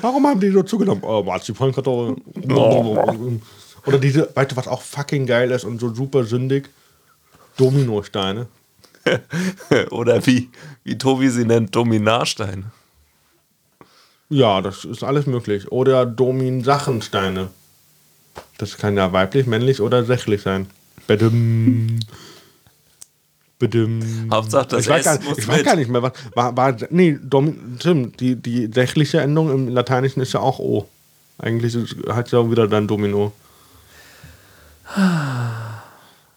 Warum haben die so zugenommen? Oh, Marzipankartoffeln. Oder diese, weißt du, was auch fucking geil ist und so super sündig? Dominosteine. *laughs* Oder wie, wie Tobi sie nennt, Dominarsteine. Ja, das ist alles möglich. Oder Domin-Sachensteine. Das kann ja weiblich, männlich oder sächlich sein. Bedum. Bedum. Hauptsache, das ich weiß, gar, muss ich weiß gar nicht mehr, was. War, war, nee, Domin, stimmt, die, die sächliche Endung im Lateinischen ist ja auch O. Eigentlich hat ja auch wieder dann Domino.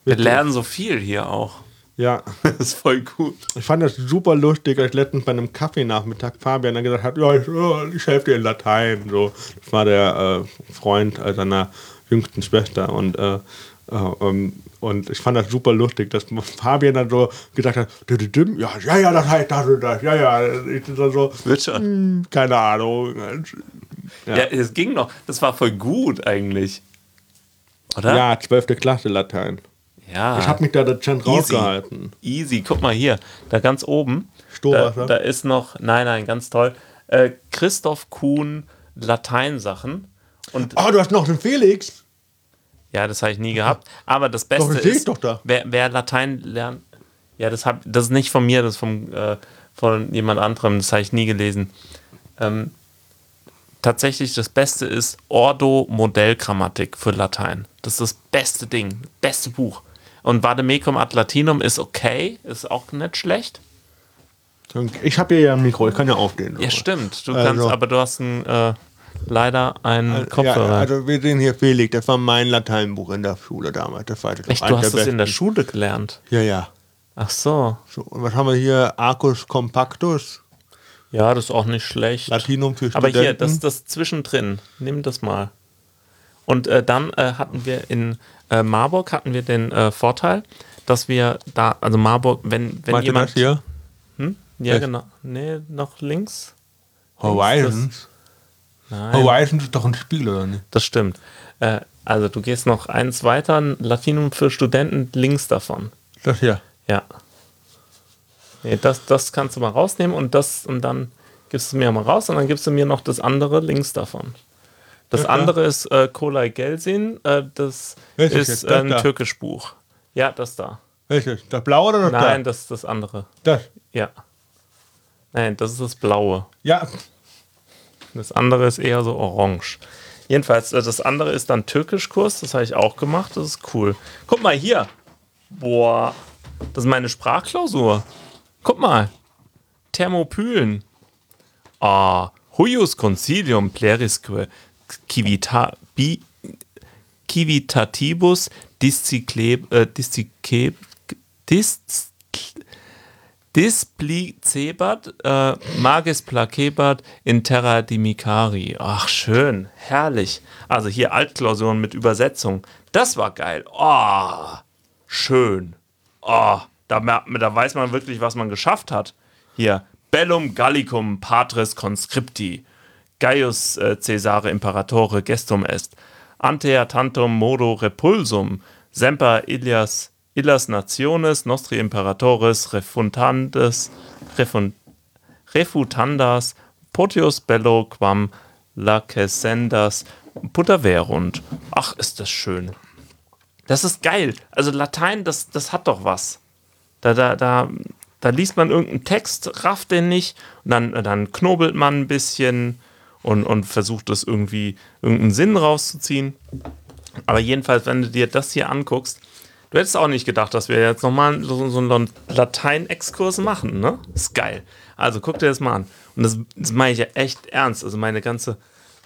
Wir lernen so viel hier auch. Ja, Das *laughs* ist voll gut. ich fand das super lustig, als letztens bei einem Kaffeenachmittag Fabian dann gesagt hat, ja, ich, ja, ich helfe dir in Latein. So, das war der äh, Freund äh, seiner jüngsten Schwester und äh, äh, ähm, und ich fand das super lustig, dass Fabian dann so gesagt hat, "Dü- dü- düm, ja, ja, ja, das heißt das und das, ja, ja, ich dann so, Wird schon. hm, keine Ahnung. Ja, es ging noch. Das war voll gut eigentlich. Oder? Ja, 12. Klasse Latein. Ja. Ich habe mich da dezent. Easy. rausgehalten. Easy. Guck mal hier. Da ganz oben. Da, Stohwasser. da ist noch, nein, nein, ganz toll. Äh, Christoph Kuhn Lateinsachen. Und Oh, du hast noch den Felix. ja, das habe ich nie gehabt. Aber das Beste ich ist, doch da. Wer, wer Latein lernt, ja, das, hab, das ist nicht von mir, das ist vom, äh, von jemand anderem, das habe ich nie gelesen. Ähm, tatsächlich das Beste ist Ordo Modellgrammatik für Latein. Das ist das beste Ding, beste Buch. Und Vademecum ad Latinum ist okay, ist auch nicht schlecht. Ich habe hier ja ein Mikro, ich kann ja aufstehen. Ja, stimmt. Du Also- kannst, aber du hast ein, äh, leider einen Kopfhörer. Ja, also wir sehen hier Felix, das war mein Lateinbuch in der Schule damals. Das war das Echt, du hast das in der. Schule gelernt. Ja, ja. Ach so. So, und was haben wir hier? Arcus Compactus, Ja, das ist auch nicht schlecht. Latinum für Aber Studenten. hier, das, das zwischendrin, nimm das mal. Und äh, dann äh, hatten wir in äh, Marburg hatten wir den äh, Vorteil, dass wir da, also Marburg, wenn, wenn Warte, jemand. das hier? Hm? Ja, Das- genau. Nee, noch links. Horizons. Nein. Horizons ist doch ein Spiel, oder nicht? Das stimmt. Äh, also du gehst noch eins weiter, ein Latinum für Studenten links davon. Das hier. Ja. Nee, das, das kannst du mal rausnehmen und das und dann gibst du mir mal raus und dann gibst du mir noch das andere links davon. Das Ja, andere ist äh, Kolay Gelsin, äh, das Welches ist? Das ein da? türkisch Buch. Ja, das da. Welches? Das blaue oder das Nein, da? das ist das andere. Das. Ja. Nein, das ist das blaue. Ja. Das andere ist eher so orange. Jedenfalls, äh, das andere ist dann Türkischkurs, das habe ich auch gemacht, das ist cool. Guck mal hier. Boah, das ist meine Sprachklausur. Guck mal. Thermopylen. Ah, huius concilium plerisque civita, bi, civitatibus discicle, äh, discique, dis, Displicebat, äh, magis placebat in terra dimicari. Ach, schön, herrlich. Also hier Altklausuren mit Übersetzung. Das war geil. Oh, schön. Oh, da, da weiß man wirklich, was man geschafft hat. Hier, Bellum Gallicum Patris Conscripti. Gaius äh, Caesare Imperatore gestum est. Antea tantum modo repulsum. Semper Ilias, illas nationes nostri imperatores refuntantes, refun, refutandas potius bello quam lacescendas putaverunt. Ach, ist das schön. Das ist geil. Also Latein, das, das hat doch was. Da, da, da, da liest man irgendeinen Text, rafft den nicht und dann, dann knobelt man ein bisschen und, und versucht das irgendwie irgendeinen Sinn rauszuziehen. Aber jedenfalls, wenn du dir das hier anguckst, du hättest auch nicht gedacht, dass wir jetzt nochmal so, so einen Latein-Exkurs machen, ne? Ist geil. Also guck dir das mal an. Und das, das meine ich ja echt ernst. Also meine ganze,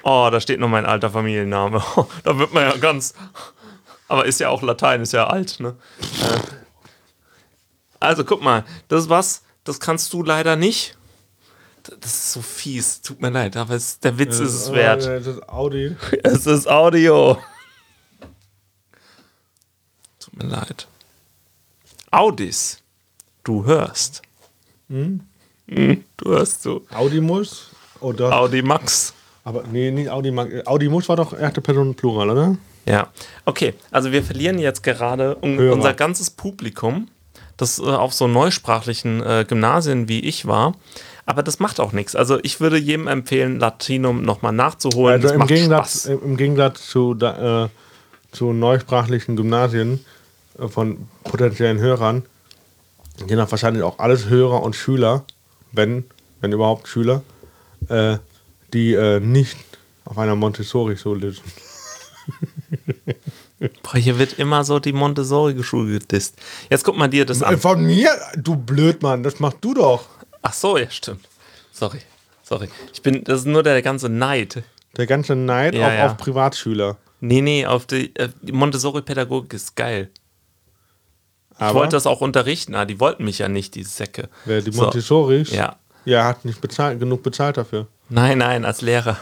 oh, da steht noch mein alter Familienname. *laughs* da wird man ja ganz, aber ist ja auch Latein, ist ja alt, ne? Äh, also guck mal, das ist was, das kannst du leider nicht. Das ist so fies, tut mir leid, aber es, der Witz ist es wert. Das *laughs* ist Audi. Es ist Audio. Tut mir leid. Audis. Du hörst. Hm, Du hörst so. Audimus? Oder? Audi Max. aber nee, nicht Audi. Mag- Audimus war doch erste Person Plural, oder? Ja, okay. Also wir verlieren jetzt gerade un Hörer. unser ganzes Publikum, das äh, auf so neusprachlichen äh, Gymnasien wie ich war. Aber das macht auch nichts. Also ich würde jedem empfehlen, Latinum nochmal nachzuholen. Also im Gegensatz, im Gegensatz zu, äh, zu neusprachlichen Gymnasien äh, von potenziellen Hörern, gehen auch wahrscheinlich auch alles Hörer und Schüler, wenn, wenn überhaupt Schüler, äh, die äh, nicht auf einer Montessori-Schule sind. *laughs* Boah, hier wird immer so die Montessori-Schule gedisst. Jetzt guck mal dir das an. Von mir? Du Blödmann, das machst du doch. Ach so, ja, stimmt. Sorry, sorry. Ich bin, das ist nur der ganze Neid. Der ganze Neid Ja, auf, ja. auf Privatschüler. Nee, nee, auf die, äh, die Montessori-Pädagogik ist geil. Ich Aber wollte das auch unterrichten, aber die wollten mich ja nicht, die Säcke. wer die So. Montessoris, Ja. ja, hat nicht bezahlt, genug bezahlt dafür. Nein, nein, als Lehrer.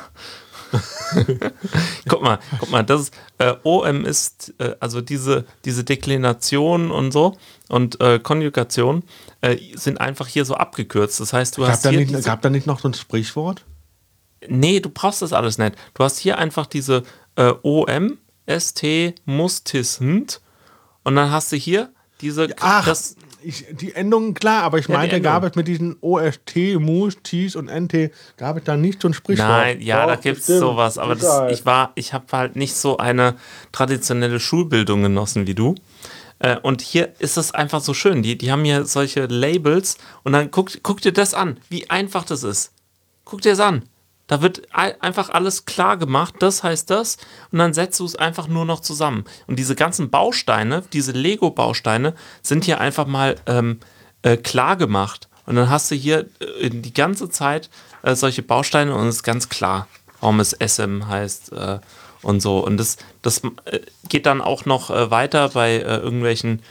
*laughs* guck mal, guck mal, das ist, äh, OM ist, äh, also diese, diese Deklination und so und äh, Konjugation äh, sind einfach hier so abgekürzt. Das heißt, du Gab hast da, hier nicht, gab da nicht noch so ein Sprichwort? Nee, du brauchst das alles nicht. Du hast hier einfach diese äh, OM, ST, Mustisnt und dann hast du hier diese, Ach, das, ich, die Endungen klar, aber ich Ja, meinte, gab es mit diesen OST, Mus, Ts und NT, gab es da nicht so ein Sprichwort? Nein, ja, da Doch, gibt es sowas, aber das, ich war, ich habe halt nicht so eine traditionelle Schulbildung genossen wie du. Äh, Und hier ist es einfach so schön. Die, die haben hier solche Labels und dann guck, guck dir das an, wie einfach das ist. Guck dir das an. Da wird ei- einfach alles klar gemacht, das heißt das, und dann setzt du es einfach nur noch zusammen. Und diese ganzen Bausteine, diese Lego-Bausteine, sind hier einfach mal ähm, äh, klar gemacht. Und dann hast du hier äh, die ganze Zeit äh, solche Bausteine und es ist ganz klar, warum es SM heißt äh, und so. Und das, das äh, geht dann auch noch äh, weiter bei irgendwelchen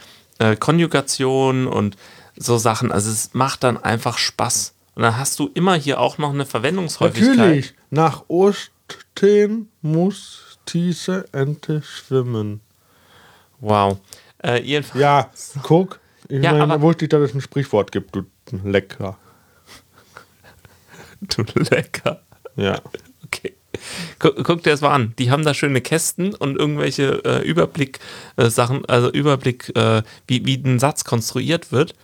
Konjugationen und so Sachen. Also es macht dann einfach Spaß. Und dann hast du immer hier auch noch eine Verwendungshäufigkeit. Natürlich, nach Osten muss diese Ente schwimmen. Wow. Äh, jedenfalls, Ja, *laughs* guck, ich Ja, meine, wusste ich, dass es ein Sprichwort gibt, du Lecker. *laughs* du lecker. Ja. Okay. Guck, guck dir das mal an. Die haben da schöne Kästen und irgendwelche äh, Überblick-Sachen, also Überblick, äh, wie, wie ein Satz konstruiert wird.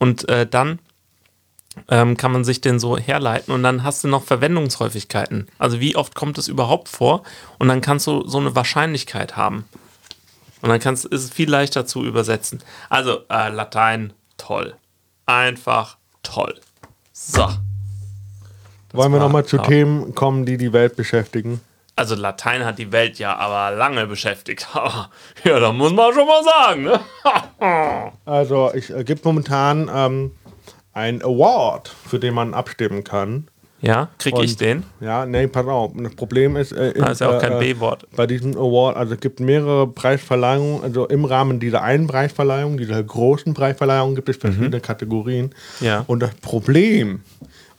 Und äh, dann ähm, kann man sich den so herleiten und dann hast du noch Verwendungshäufigkeiten. Also wie oft kommt es überhaupt vor? Und dann kannst du so eine Wahrscheinlichkeit haben. Und dann kannst, ist es viel leichter zu übersetzen. Also äh, Latein, toll. Einfach toll. So. Wollen wir nochmal zu ja. Themen kommen, die die Welt beschäftigen? Also Latein hat die Welt ja aber lange beschäftigt. *laughs* ja, da muss man schon mal sagen, ne? *laughs* Also, es äh, gibt momentan ähm, ein Award, für den man abstimmen kann. Ja, krieg ich den? Ja, nee, pass auf. Das Problem ist, äh, Ah, ist ja auch kein äh, B-Wort. Bei diesem Award, also es gibt mehrere Preisverleihungen, also im Rahmen dieser einen Preisverleihung, dieser großen Preisverleihung gibt es verschiedene Kategorien. Mhm. Ja. Und das Problem,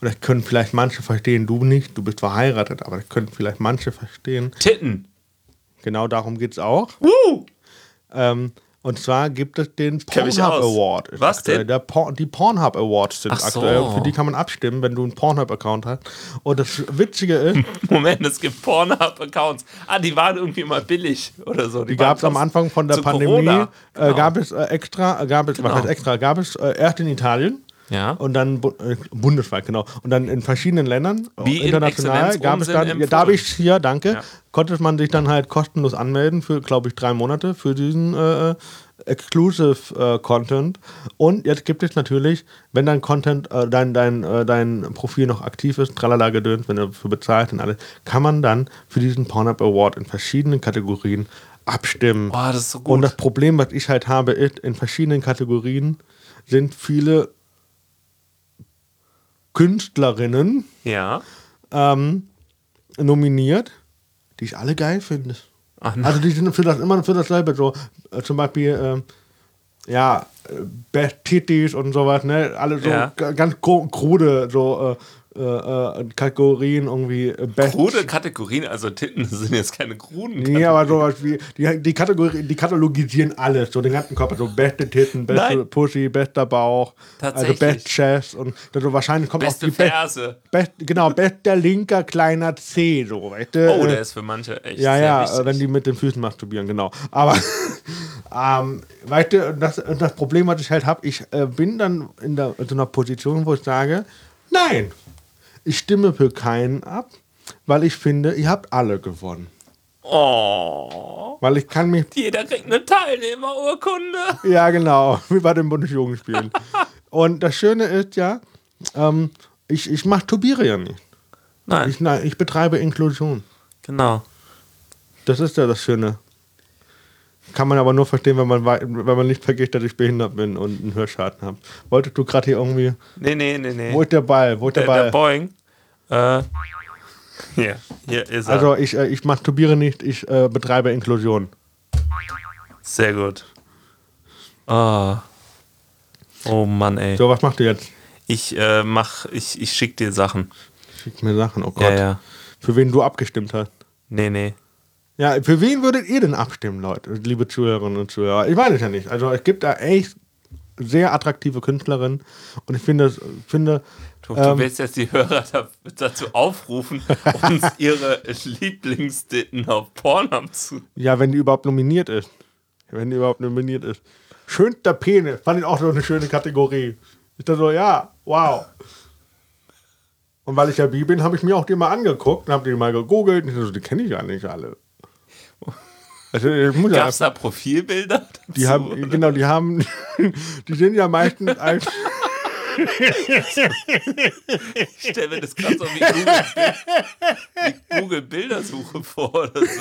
und das können vielleicht manche verstehen, du nicht, du bist verheiratet, aber das können vielleicht manche verstehen, Titten. genau darum geht es auch. Uh! Ähm, und zwar gibt es den Pornhub. Award. Was aktuell. denn? Der Por die Pornhub Awards sind Ach so. aktuell. Für die kann man abstimmen, wenn du einen Pornhub-Account hast. Und das Witzige ist, *laughs* Moment, es gibt Pornhub-Accounts. Ah, die waren irgendwie mal billig oder so. Die waren gab es am Anfang von der Pandemie. Corona. Äh, Genau. gab es äh, extra, gab es, was Genau. heißt extra, gab es äh, erst in Italien Ja. und dann äh, bundesweit, genau. Und dann in verschiedenen Ländern, äh, Wie in international, gab es dann, ja, da habe ich hier, danke, Ja. konnte man sich dann halt kostenlos anmelden für, glaube ich, drei Monate für diesen äh, Exclusive äh, Content. Und jetzt gibt es natürlich, wenn dein Content, äh, dein, dein, äh, dein Profil noch aktiv ist, tralala gedöns, wenn du dafür bezahlt und alles, kann man dann für diesen Pornhub Award in verschiedenen Kategorien abstimmen. Boah, das ist so gut. Und das Problem, was ich halt habe, ist, in verschiedenen Kategorien sind viele Künstlerinnen ja. ähm, nominiert, die ich alle geil finde. Also die sind für das immer für dasselbe so. Äh, zum Beispiel ähm, ja äh, Best Titties und sowas, ne? Alle so Ja. ga- ganz krude so äh, äh, äh, Kategorien irgendwie äh, Best. Krude Kategorien, also Titten sind jetzt keine kruden Nee, aber sowas wie, die, die, Kategorie, die katalogisieren alles, so den ganzen Körper, so beste Titten, beste Nein. Pussy, bester Bauch, also. Best Chest und also wahrscheinlich kommt Beste auch die Ferse. Best, genau, bester linker kleiner C, so, weißt du? Oh, der ist für manche echt Ja, ja, wichtig. wenn die mit den Füßen masturbieren, genau. Aber, *laughs* ähm, weißt du, das, das Problem, was ich halt habe, ich äh, bin dann in, der, in so einer Position, wo ich sage, nein, ich stimme für keinen ab, weil ich finde, ihr habt alle gewonnen. oh, Weil ich kann mich, jeder kriegt eine Teilnehmerurkunde. ja genau, *laughs* wie bei den Bundesjugendspielen. Und das Schöne ist ja, ähm, ich, ich masturbiere ja nicht. Nein, Ich, nein, ich betreibe Inklusion. genau. Das ist ja das Schöne. Kann man aber nur verstehen, wenn man, wenn man nicht vergisst, dass ich behindert bin und einen Hörschaden habe. Wolltest du gerade hier irgendwie. Nee, nee, nee, nee. Wo ist der Ball? Wo ist der, der, der Ball? Boeing. Äh, hier, hier ist er. also ich, äh, ich masturbiere nicht, ich äh, betreibe Inklusion. Sehr gut. Ah. Oh Mann, ey. So, was machst du jetzt? Ich äh, mach, ich, ich schick dir Sachen. Schick mir Sachen, oh Gott. Ja, ja. Für wen du abgestimmt hast. Nee, nee. Ja, für wen würdet ihr denn abstimmen, Leute, liebe Zuhörerinnen und Zuhörer? Ich weiß es ja nicht. Also es gibt da echt sehr attraktive Künstlerinnen und ich finde, finde Du, du Ähm. willst jetzt die Hörer da, dazu aufrufen, *laughs* uns ihre Lieblingsditten auf Pornhub zu. Ja, wenn die überhaupt nominiert ist. Wenn die überhaupt nominiert ist. Schönster Penis, fand ich auch so eine schöne Kategorie. Ich dachte so, ja, wow. Und weil ich ja bi bin, habe ich mir auch die mal angeguckt und habe die mal gegoogelt. Und so, die kenne ich ja nicht alle. Also, Gab es da Profilbilder? Dazu, die haben, oder? genau, die haben, *laughs* die sind ja meistens als, Ich stelle mir das gerade so wie Google, wie Google Bildersuche vor oder so.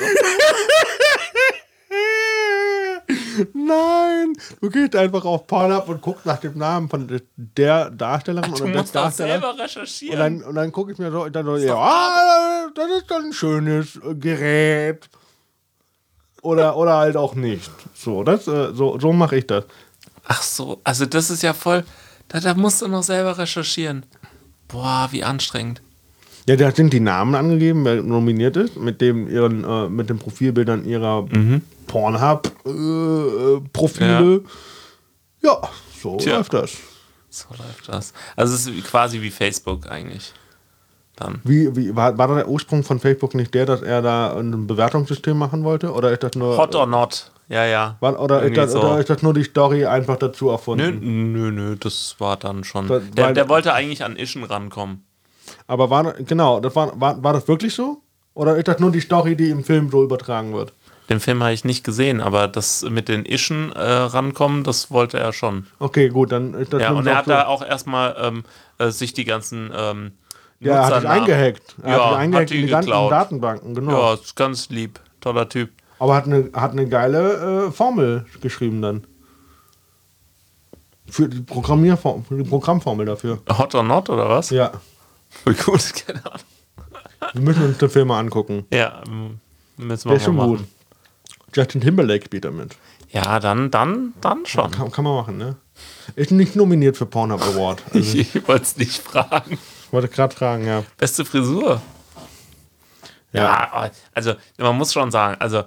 nein, du gehst einfach auf Pornhub und guckst nach dem Namen von der Darstellerin Du oder musst des doch Darstellers. selber Und recherchieren. dann, und dann gucke ich mir so, dann so ja, das ist dann ein schönes Gerät. Oder, oder halt auch nicht. So, das, äh, so, so mache ich das. Ach so, also das ist ja voll. Da, da musst du noch selber recherchieren. Boah, wie anstrengend. Ja, da sind die Namen angegeben, wer nominiert ist, mit dem ihren, äh, mit den Profilbildern ihrer Pornhub-Profile. ja. so Tja. läuft das. So läuft das. Also es ist quasi wie Facebook eigentlich. Dann. Wie, wie, war, war da der Ursprung von Facebook nicht der, dass er da ein Bewertungssystem machen wollte? Oder ist das nur. Hot or not. Ja, ja. war, oder, ist das, so. oder ist das nur die Story einfach dazu Nö, erfunden? nö, nö, das war dann schon. Das- Der, der wollte eigentlich an Ischen rankommen. Aber war genau, das war, war, war das wirklich so? Oder ist das nur die Story, die im Film so übertragen wird? Den Film habe ich nicht gesehen, aber das mit den Ischen äh, rankommen, das wollte er schon. Okay, gut, dann ist das Ja, und so- er hat da auch erstmal ähm, äh, sich die ganzen ähm, ja, er hat Nutzernamen- eingehackt. Er Ja, hat sich eingehackt hat die in die ganzen. Datenbanken, genau. Ja, ist ganz lieb. Toller Typ. Aber hat eine, hat eine geile äh, Formel geschrieben dann. Für die Programmierform, für die Programmformel dafür. Hot or not, oder was? Ja. Voll gut, *laughs* keine Ahnung. Wir müssen uns den Film mal angucken. Ja, müssen wir Der ist schon mal gut. machen. Justin Timberlake spielt damit. Ja, dann, dann, dann schon. Kann, kann man machen, ne? Ist nicht nominiert für Pornhub Award. Also, *laughs* ich wollte es nicht fragen. Ich wollte gerade fragen, ja. Beste Frisur. Ja, also man muss schon sagen, also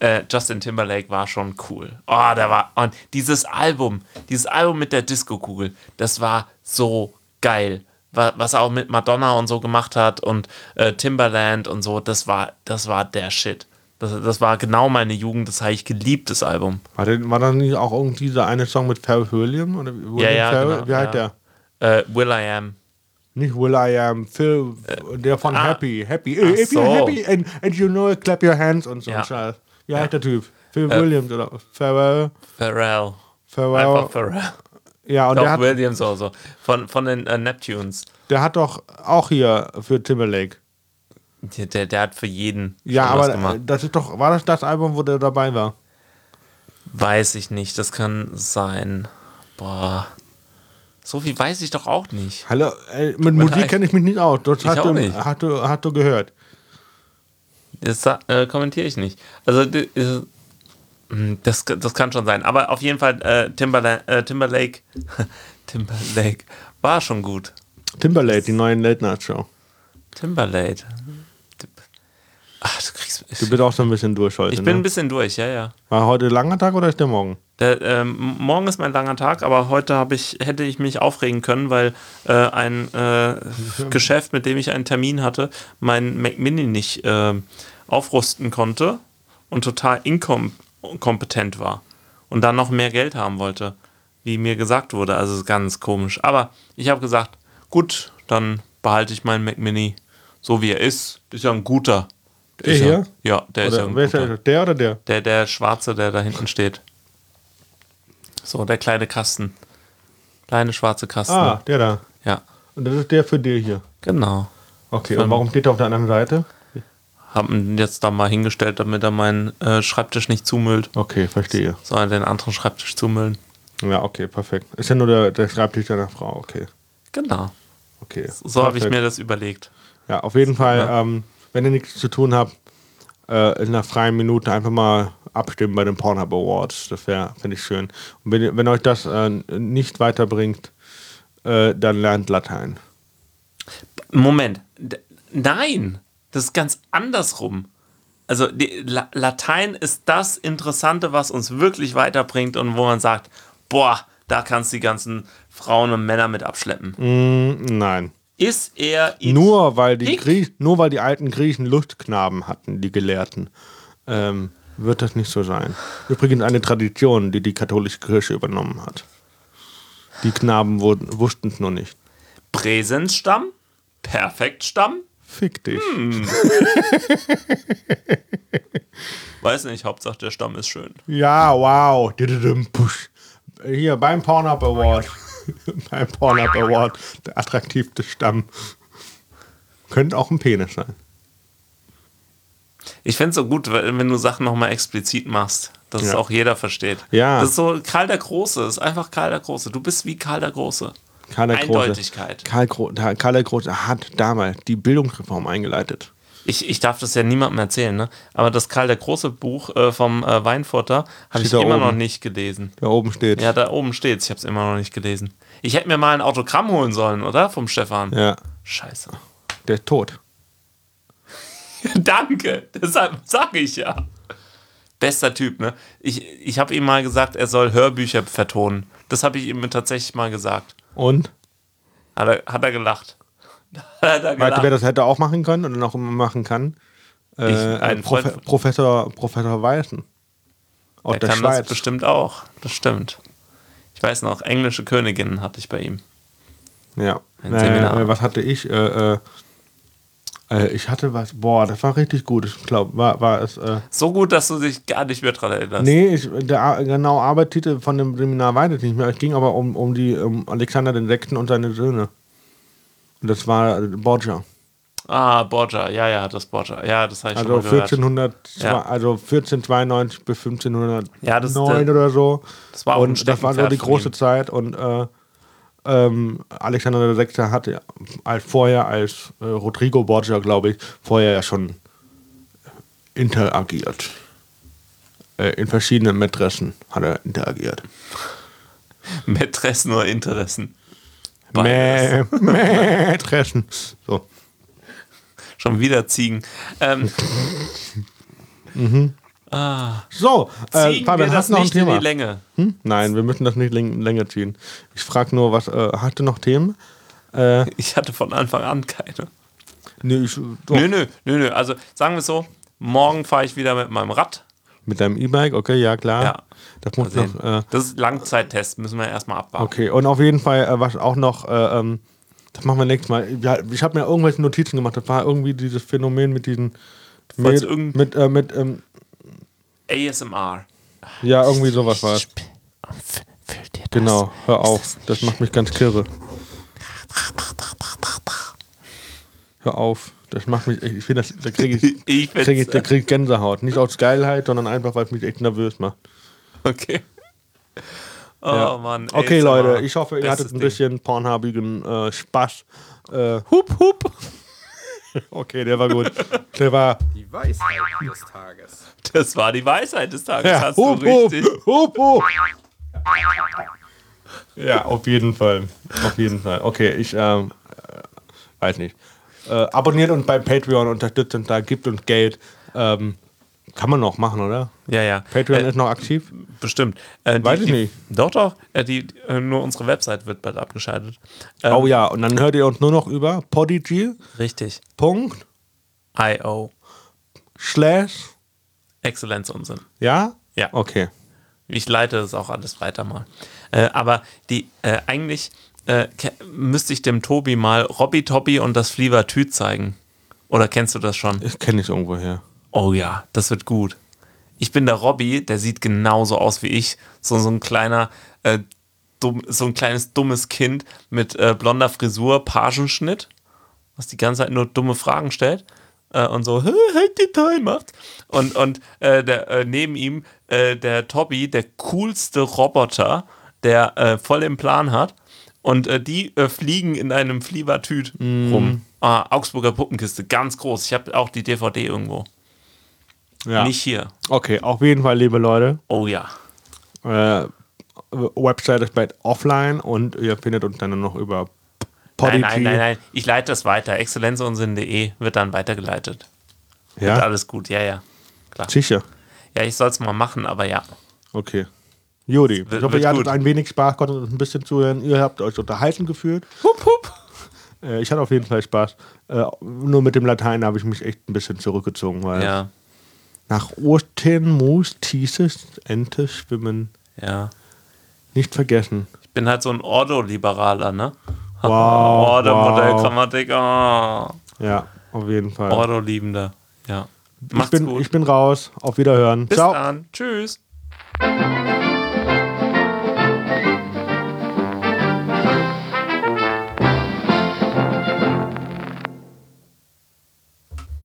äh, Justin Timberlake war schon cool. Oh, der war und dieses Album, dieses Album mit der Disco-Kugel, das war so geil. Wa- Was er auch mit Madonna und so gemacht hat und äh, Timberland und so, das war, das war der Shit. Das, das war genau meine Jugend, das habe ich geliebt, das Album. War, denn, war das nicht auch irgendwie dieser eine Song mit Pharrell Williams? Oder wie- William ja, Pharrell? genau, Wie heißt ja. der? Äh, Will I Am. Nicht Will I Am, Phil, der von ah. Happy. Happy. If so. you're happy and, and you know it, clap your hands und so Ja. ein Scheiß. Wie heißt der Typ? Phil Williams oder Pharrell? Pharrell. Pharrell. Einfach Pharrell. Ja, und der Doch, hat, Williams auch so. Von, von den äh, Neptunes. der hat doch auch hier für Timberlake. Der, der, der hat für jeden Ja, aber äh, das ist doch, war das das Album, wo der dabei war? Weiß ich nicht, das kann sein. Boah. So viel weiß ich doch auch nicht. Hallo, äh, mit Musik kenne ich mich nicht aus. Das hast auch du, nicht. Hast du, hast du gehört. Das äh, kommentiere ich nicht. Also, äh, hm, das, das kann schon sein. Aber auf jeden Fall, äh, Timberla äh, Timberlake, *laughs* Timberlake war schon gut. Timberlake, die neue Late Night Show. Timberlake. Ach, du kriegst. Du bist auch so ein bisschen durch heute. ich bin ein ne? bisschen durch, ja, ja. War heute langer Tag oder ist der morgen? Der, ähm, morgen ist mein langer Tag, aber heute hab ich, hätte ich mich aufregen können, weil äh, ein äh, *laughs* Geschäft, mit dem ich einen Termin hatte, mein Mac Mini nicht äh, aufrüsten konnte und total inkompetent war und dann noch mehr Geld haben wollte, wie mir gesagt wurde. Also ist ganz komisch. Aber ich habe gesagt, gut, dann behalte ich meinen Mac Mini so wie er ist. Ist ja ein guter. Der ist hier? Ja, ja, der ist ja Oder, ein guter. der, der oder der? Der, der schwarze, der da hinten steht. So, der kleine Kasten. Kleine schwarze Kasten. Ah, der da. Ja, Und das ist der für dir hier. genau. Okay, und warum steht er auf der anderen Seite? Hab ihn jetzt da mal hingestellt, damit er meinen äh, Schreibtisch nicht zumüllt. Okay, verstehe. Soll er den anderen Schreibtisch zumüllen? Ja, okay, perfekt. Ist ja nur der, der Schreibtisch deiner Frau, okay. Genau. Okay. So habe ich mir das überlegt. Ja, auf jeden Fall, Ja. ähm, wenn ihr nichts zu tun habt, äh, in einer freien Minute einfach mal abstimmen bei den Pornhub Awards. Das wäre, finde ich schön. Und wenn, wenn euch das äh, nicht weiterbringt, äh, dann lernt Latein. Moment. D nein, das ist ganz andersrum. Also die La Latein ist das Interessante, was uns wirklich weiterbringt und wo man sagt, boah, da kannst du die ganzen Frauen und Männer mit abschleppen. Mm, nein. Ist er Nur weil, die Dick? Grie nur weil die alten Griechen Lustknaben hatten, die Gelehrten, ähm, wird das nicht so sein. Übrigens eine Tradition, die die katholische Kirche übernommen hat. Die Knaben wurden- wussten es nur nicht. Präsenzstamm? Perfektstamm? Fick dich. *laughs* Weiß nicht, Hauptsache der Stamm ist schön. Ja, wow. Hier beim Pornhub Award. *laughs* beim Pornhub Award. Der attraktivste Stamm. Könnte auch ein Penis sein. Ich finde es so gut, wenn du Sachen nochmal explizit machst, dass es Ja. auch jeder versteht. Ja. Das ist so Karl der Große, ist einfach Karl der Große. Du bist wie Karl der Große. Karl der Große. Eindeutigkeit. Karl, Gro Karl der Große hat damals die Bildungsreform eingeleitet. Ich, ich darf das ja niemandem erzählen, ne? Aber das Karl der Große Buch äh, vom äh, Weinfurter habe ich immer oben. noch nicht gelesen. Da oben steht. Ja, da oben steht's. Ich habe es immer noch nicht gelesen. Ich hätte mir mal ein Autogramm holen sollen, oder? Vom Stefan. ja. Scheiße. Der ist tot. *laughs* Danke, deshalb sage ich ja. Bester Typ, ne? Ich, ich habe ihm mal gesagt, er soll Hörbücher vertonen. Das habe ich ihm tatsächlich mal gesagt. Und? Hat er, hat er gelacht. Hat Weißt du, wer gelacht. das hätte auch machen können und noch immer machen kann? Äh, Ich- ein Profe Professor, Professor Weißen. Aus Er der kann das Schweiz. bestimmt auch. Das stimmt. Ich weiß noch, englische Königin hatte ich bei ihm. Ja. Ein Äh, Seminar. was hatte ich? Äh, äh, äh, ich hatte was. Boah, das war richtig gut. Ich glaube, war, war es. Äh, So gut, dass du dich gar nicht mehr dran erinnerst. nee, ich, der genaue Arbeitstitel von dem Seminar weiß ich nicht mehr. Es ging aber um, um die um Alexander den Sechsten und seine Söhne. Und das war äh, Borgia. Ah, Borgia. Ja, ja, das Borgia. Ja, das habe ich Also schon mal gehört. 1400, Ja. also 1492 bis 1509 Ja, das- oder so. das war und das war so die große. Zeit und äh, ähm, Alexander VI. hatte als vorher als äh, Rodrigo Borgia, glaube ich, vorher ja schon interagiert. Äh, in verschiedenen Mätressen hat er interagiert. *laughs* Mätressen oder Interessen. Beides. Mä Mätressen. So. Schon wieder Ziegen. Ähm, So, äh, Fabian, hast du noch ein Thema? die Länge. Hm? Nein, wir müssen das nicht läng länger ziehen. Ich frage nur, was, äh, hast du noch Themen? Äh, Ich hatte von Anfang an keine. nee, ich, doch. Nö, nö, nö, nö. Also sagen wir es so, morgen fahre ich wieder mit meinem Rad. Mit deinem E-Bike, okay, ja klar. Ja. Das muss noch, äh, Das ist Langzeittest, müssen wir erstmal abwarten. okay, und auf jeden Fall, äh, was auch noch, äh, ähm, das machen wir nächstes Mal. Ja, ich habe mir irgendwelche Notizen gemacht. Das war irgendwie dieses Phänomen mit diesen. Mit, mit, äh, mit ähm, ASMR. ja, irgendwie sowas war es. Fühlt ihr das? Genau, hör auf. Das Das macht mich ganz kirre. Hör auf. Das macht mich, ich finde, das- da kriege ich, *laughs* Ich krieg ich, da krieg ich Gänsehaut. Nicht aus Geilheit, sondern einfach, weil es mich echt nervös macht. Okay. Oh Ja. Mann. Okay, ASMR. Leute, ich hoffe, ihr hattet ein Ding. bisschen pornhabigen äh, Spaß. Äh, Hup, hup. *laughs* okay, der war gut. Der war. Die Weisheit des Tages. Das war die Weisheit des Tages. Ja, Hast hup, du hup, richtig. hup, hup. Ja, auf jeden Fall. Auf jeden Fall. Okay, ich ähm, weiß nicht. Äh, abonniert uns bei Patreon, unterstützt uns da, gibt uns Geld. Ähm, kann man noch machen, oder? Ja, ja. Patreon Äh, ist noch aktiv. Bestimmt. Äh, die, Weiß ich die, nicht. Doch, doch. Äh, die, äh, nur unsere Website wird bald abgeschaltet. Ähm, oh ja, und dann hört ihr uns nur noch über podigy. Richtig. Punkt I.O. slash. Exzellenzunsinn. Ja? Ja. Okay. Ich leite das auch alles weiter mal. Äh, aber die, äh, eigentlich müsste ich dem Tobi mal Robby Toppi und das Flievertüt zeigen. Oder kennst du das schon? Ich kenne es irgendwo her. Oh ja, das wird gut. Ich bin der Robby, der sieht genauso aus wie ich. So, so ein kleiner, äh, dumm, so ein kleines dummes Kind mit äh, blonder Frisur, Pagenschnitt, was die ganze Zeit nur dumme Fragen stellt äh, und so *laughs* halt die Time macht. Und, und äh, der, äh, neben ihm äh, der Tobi, der coolste Roboter, der äh, voll im Plan hat. Und äh, die fliegen in einem Flievertüt rum. Ah, Augsburger Puppenkiste, ganz groß. Ich habe auch die DVD irgendwo. Ja. Nicht hier. Okay, auf jeden Fall, liebe Leute. Oh ja. Äh, Website ist bald offline und ihr findet uns dann noch über Nein, Podigy. nein, nein, nein. Ich leite das weiter. Exzellenzunsinn.de wird dann weitergeleitet. Wird Ja, alles gut. Ja, ja. Klar. sicher. Ja, ich soll es mal machen, aber ja. Okay. Juri, Wird- ich hoffe, wird ihr hattet ein wenig Spaß, konntet uns ein bisschen zuhören. Ihr habt euch unterhalten gefühlt. Hup, hup. Äh, ich hatte auf jeden Fall Spaß. Äh, nur mit dem Latein habe ich mich echt ein bisschen zurückgezogen, weil Ja, nach Osten muss dieses Ente schwimmen. ja. Nicht vergessen. Ich bin halt so ein Ordo-Liberaler, ne? *laughs* Wow, Ordo-Modell, wow. Oh. Ja, auf jeden Fall. Ordo-Liebender. Ja. ich, bin, gut. ich bin raus. Auf Wiederhören. Bis Ciao. dann. Tschüss.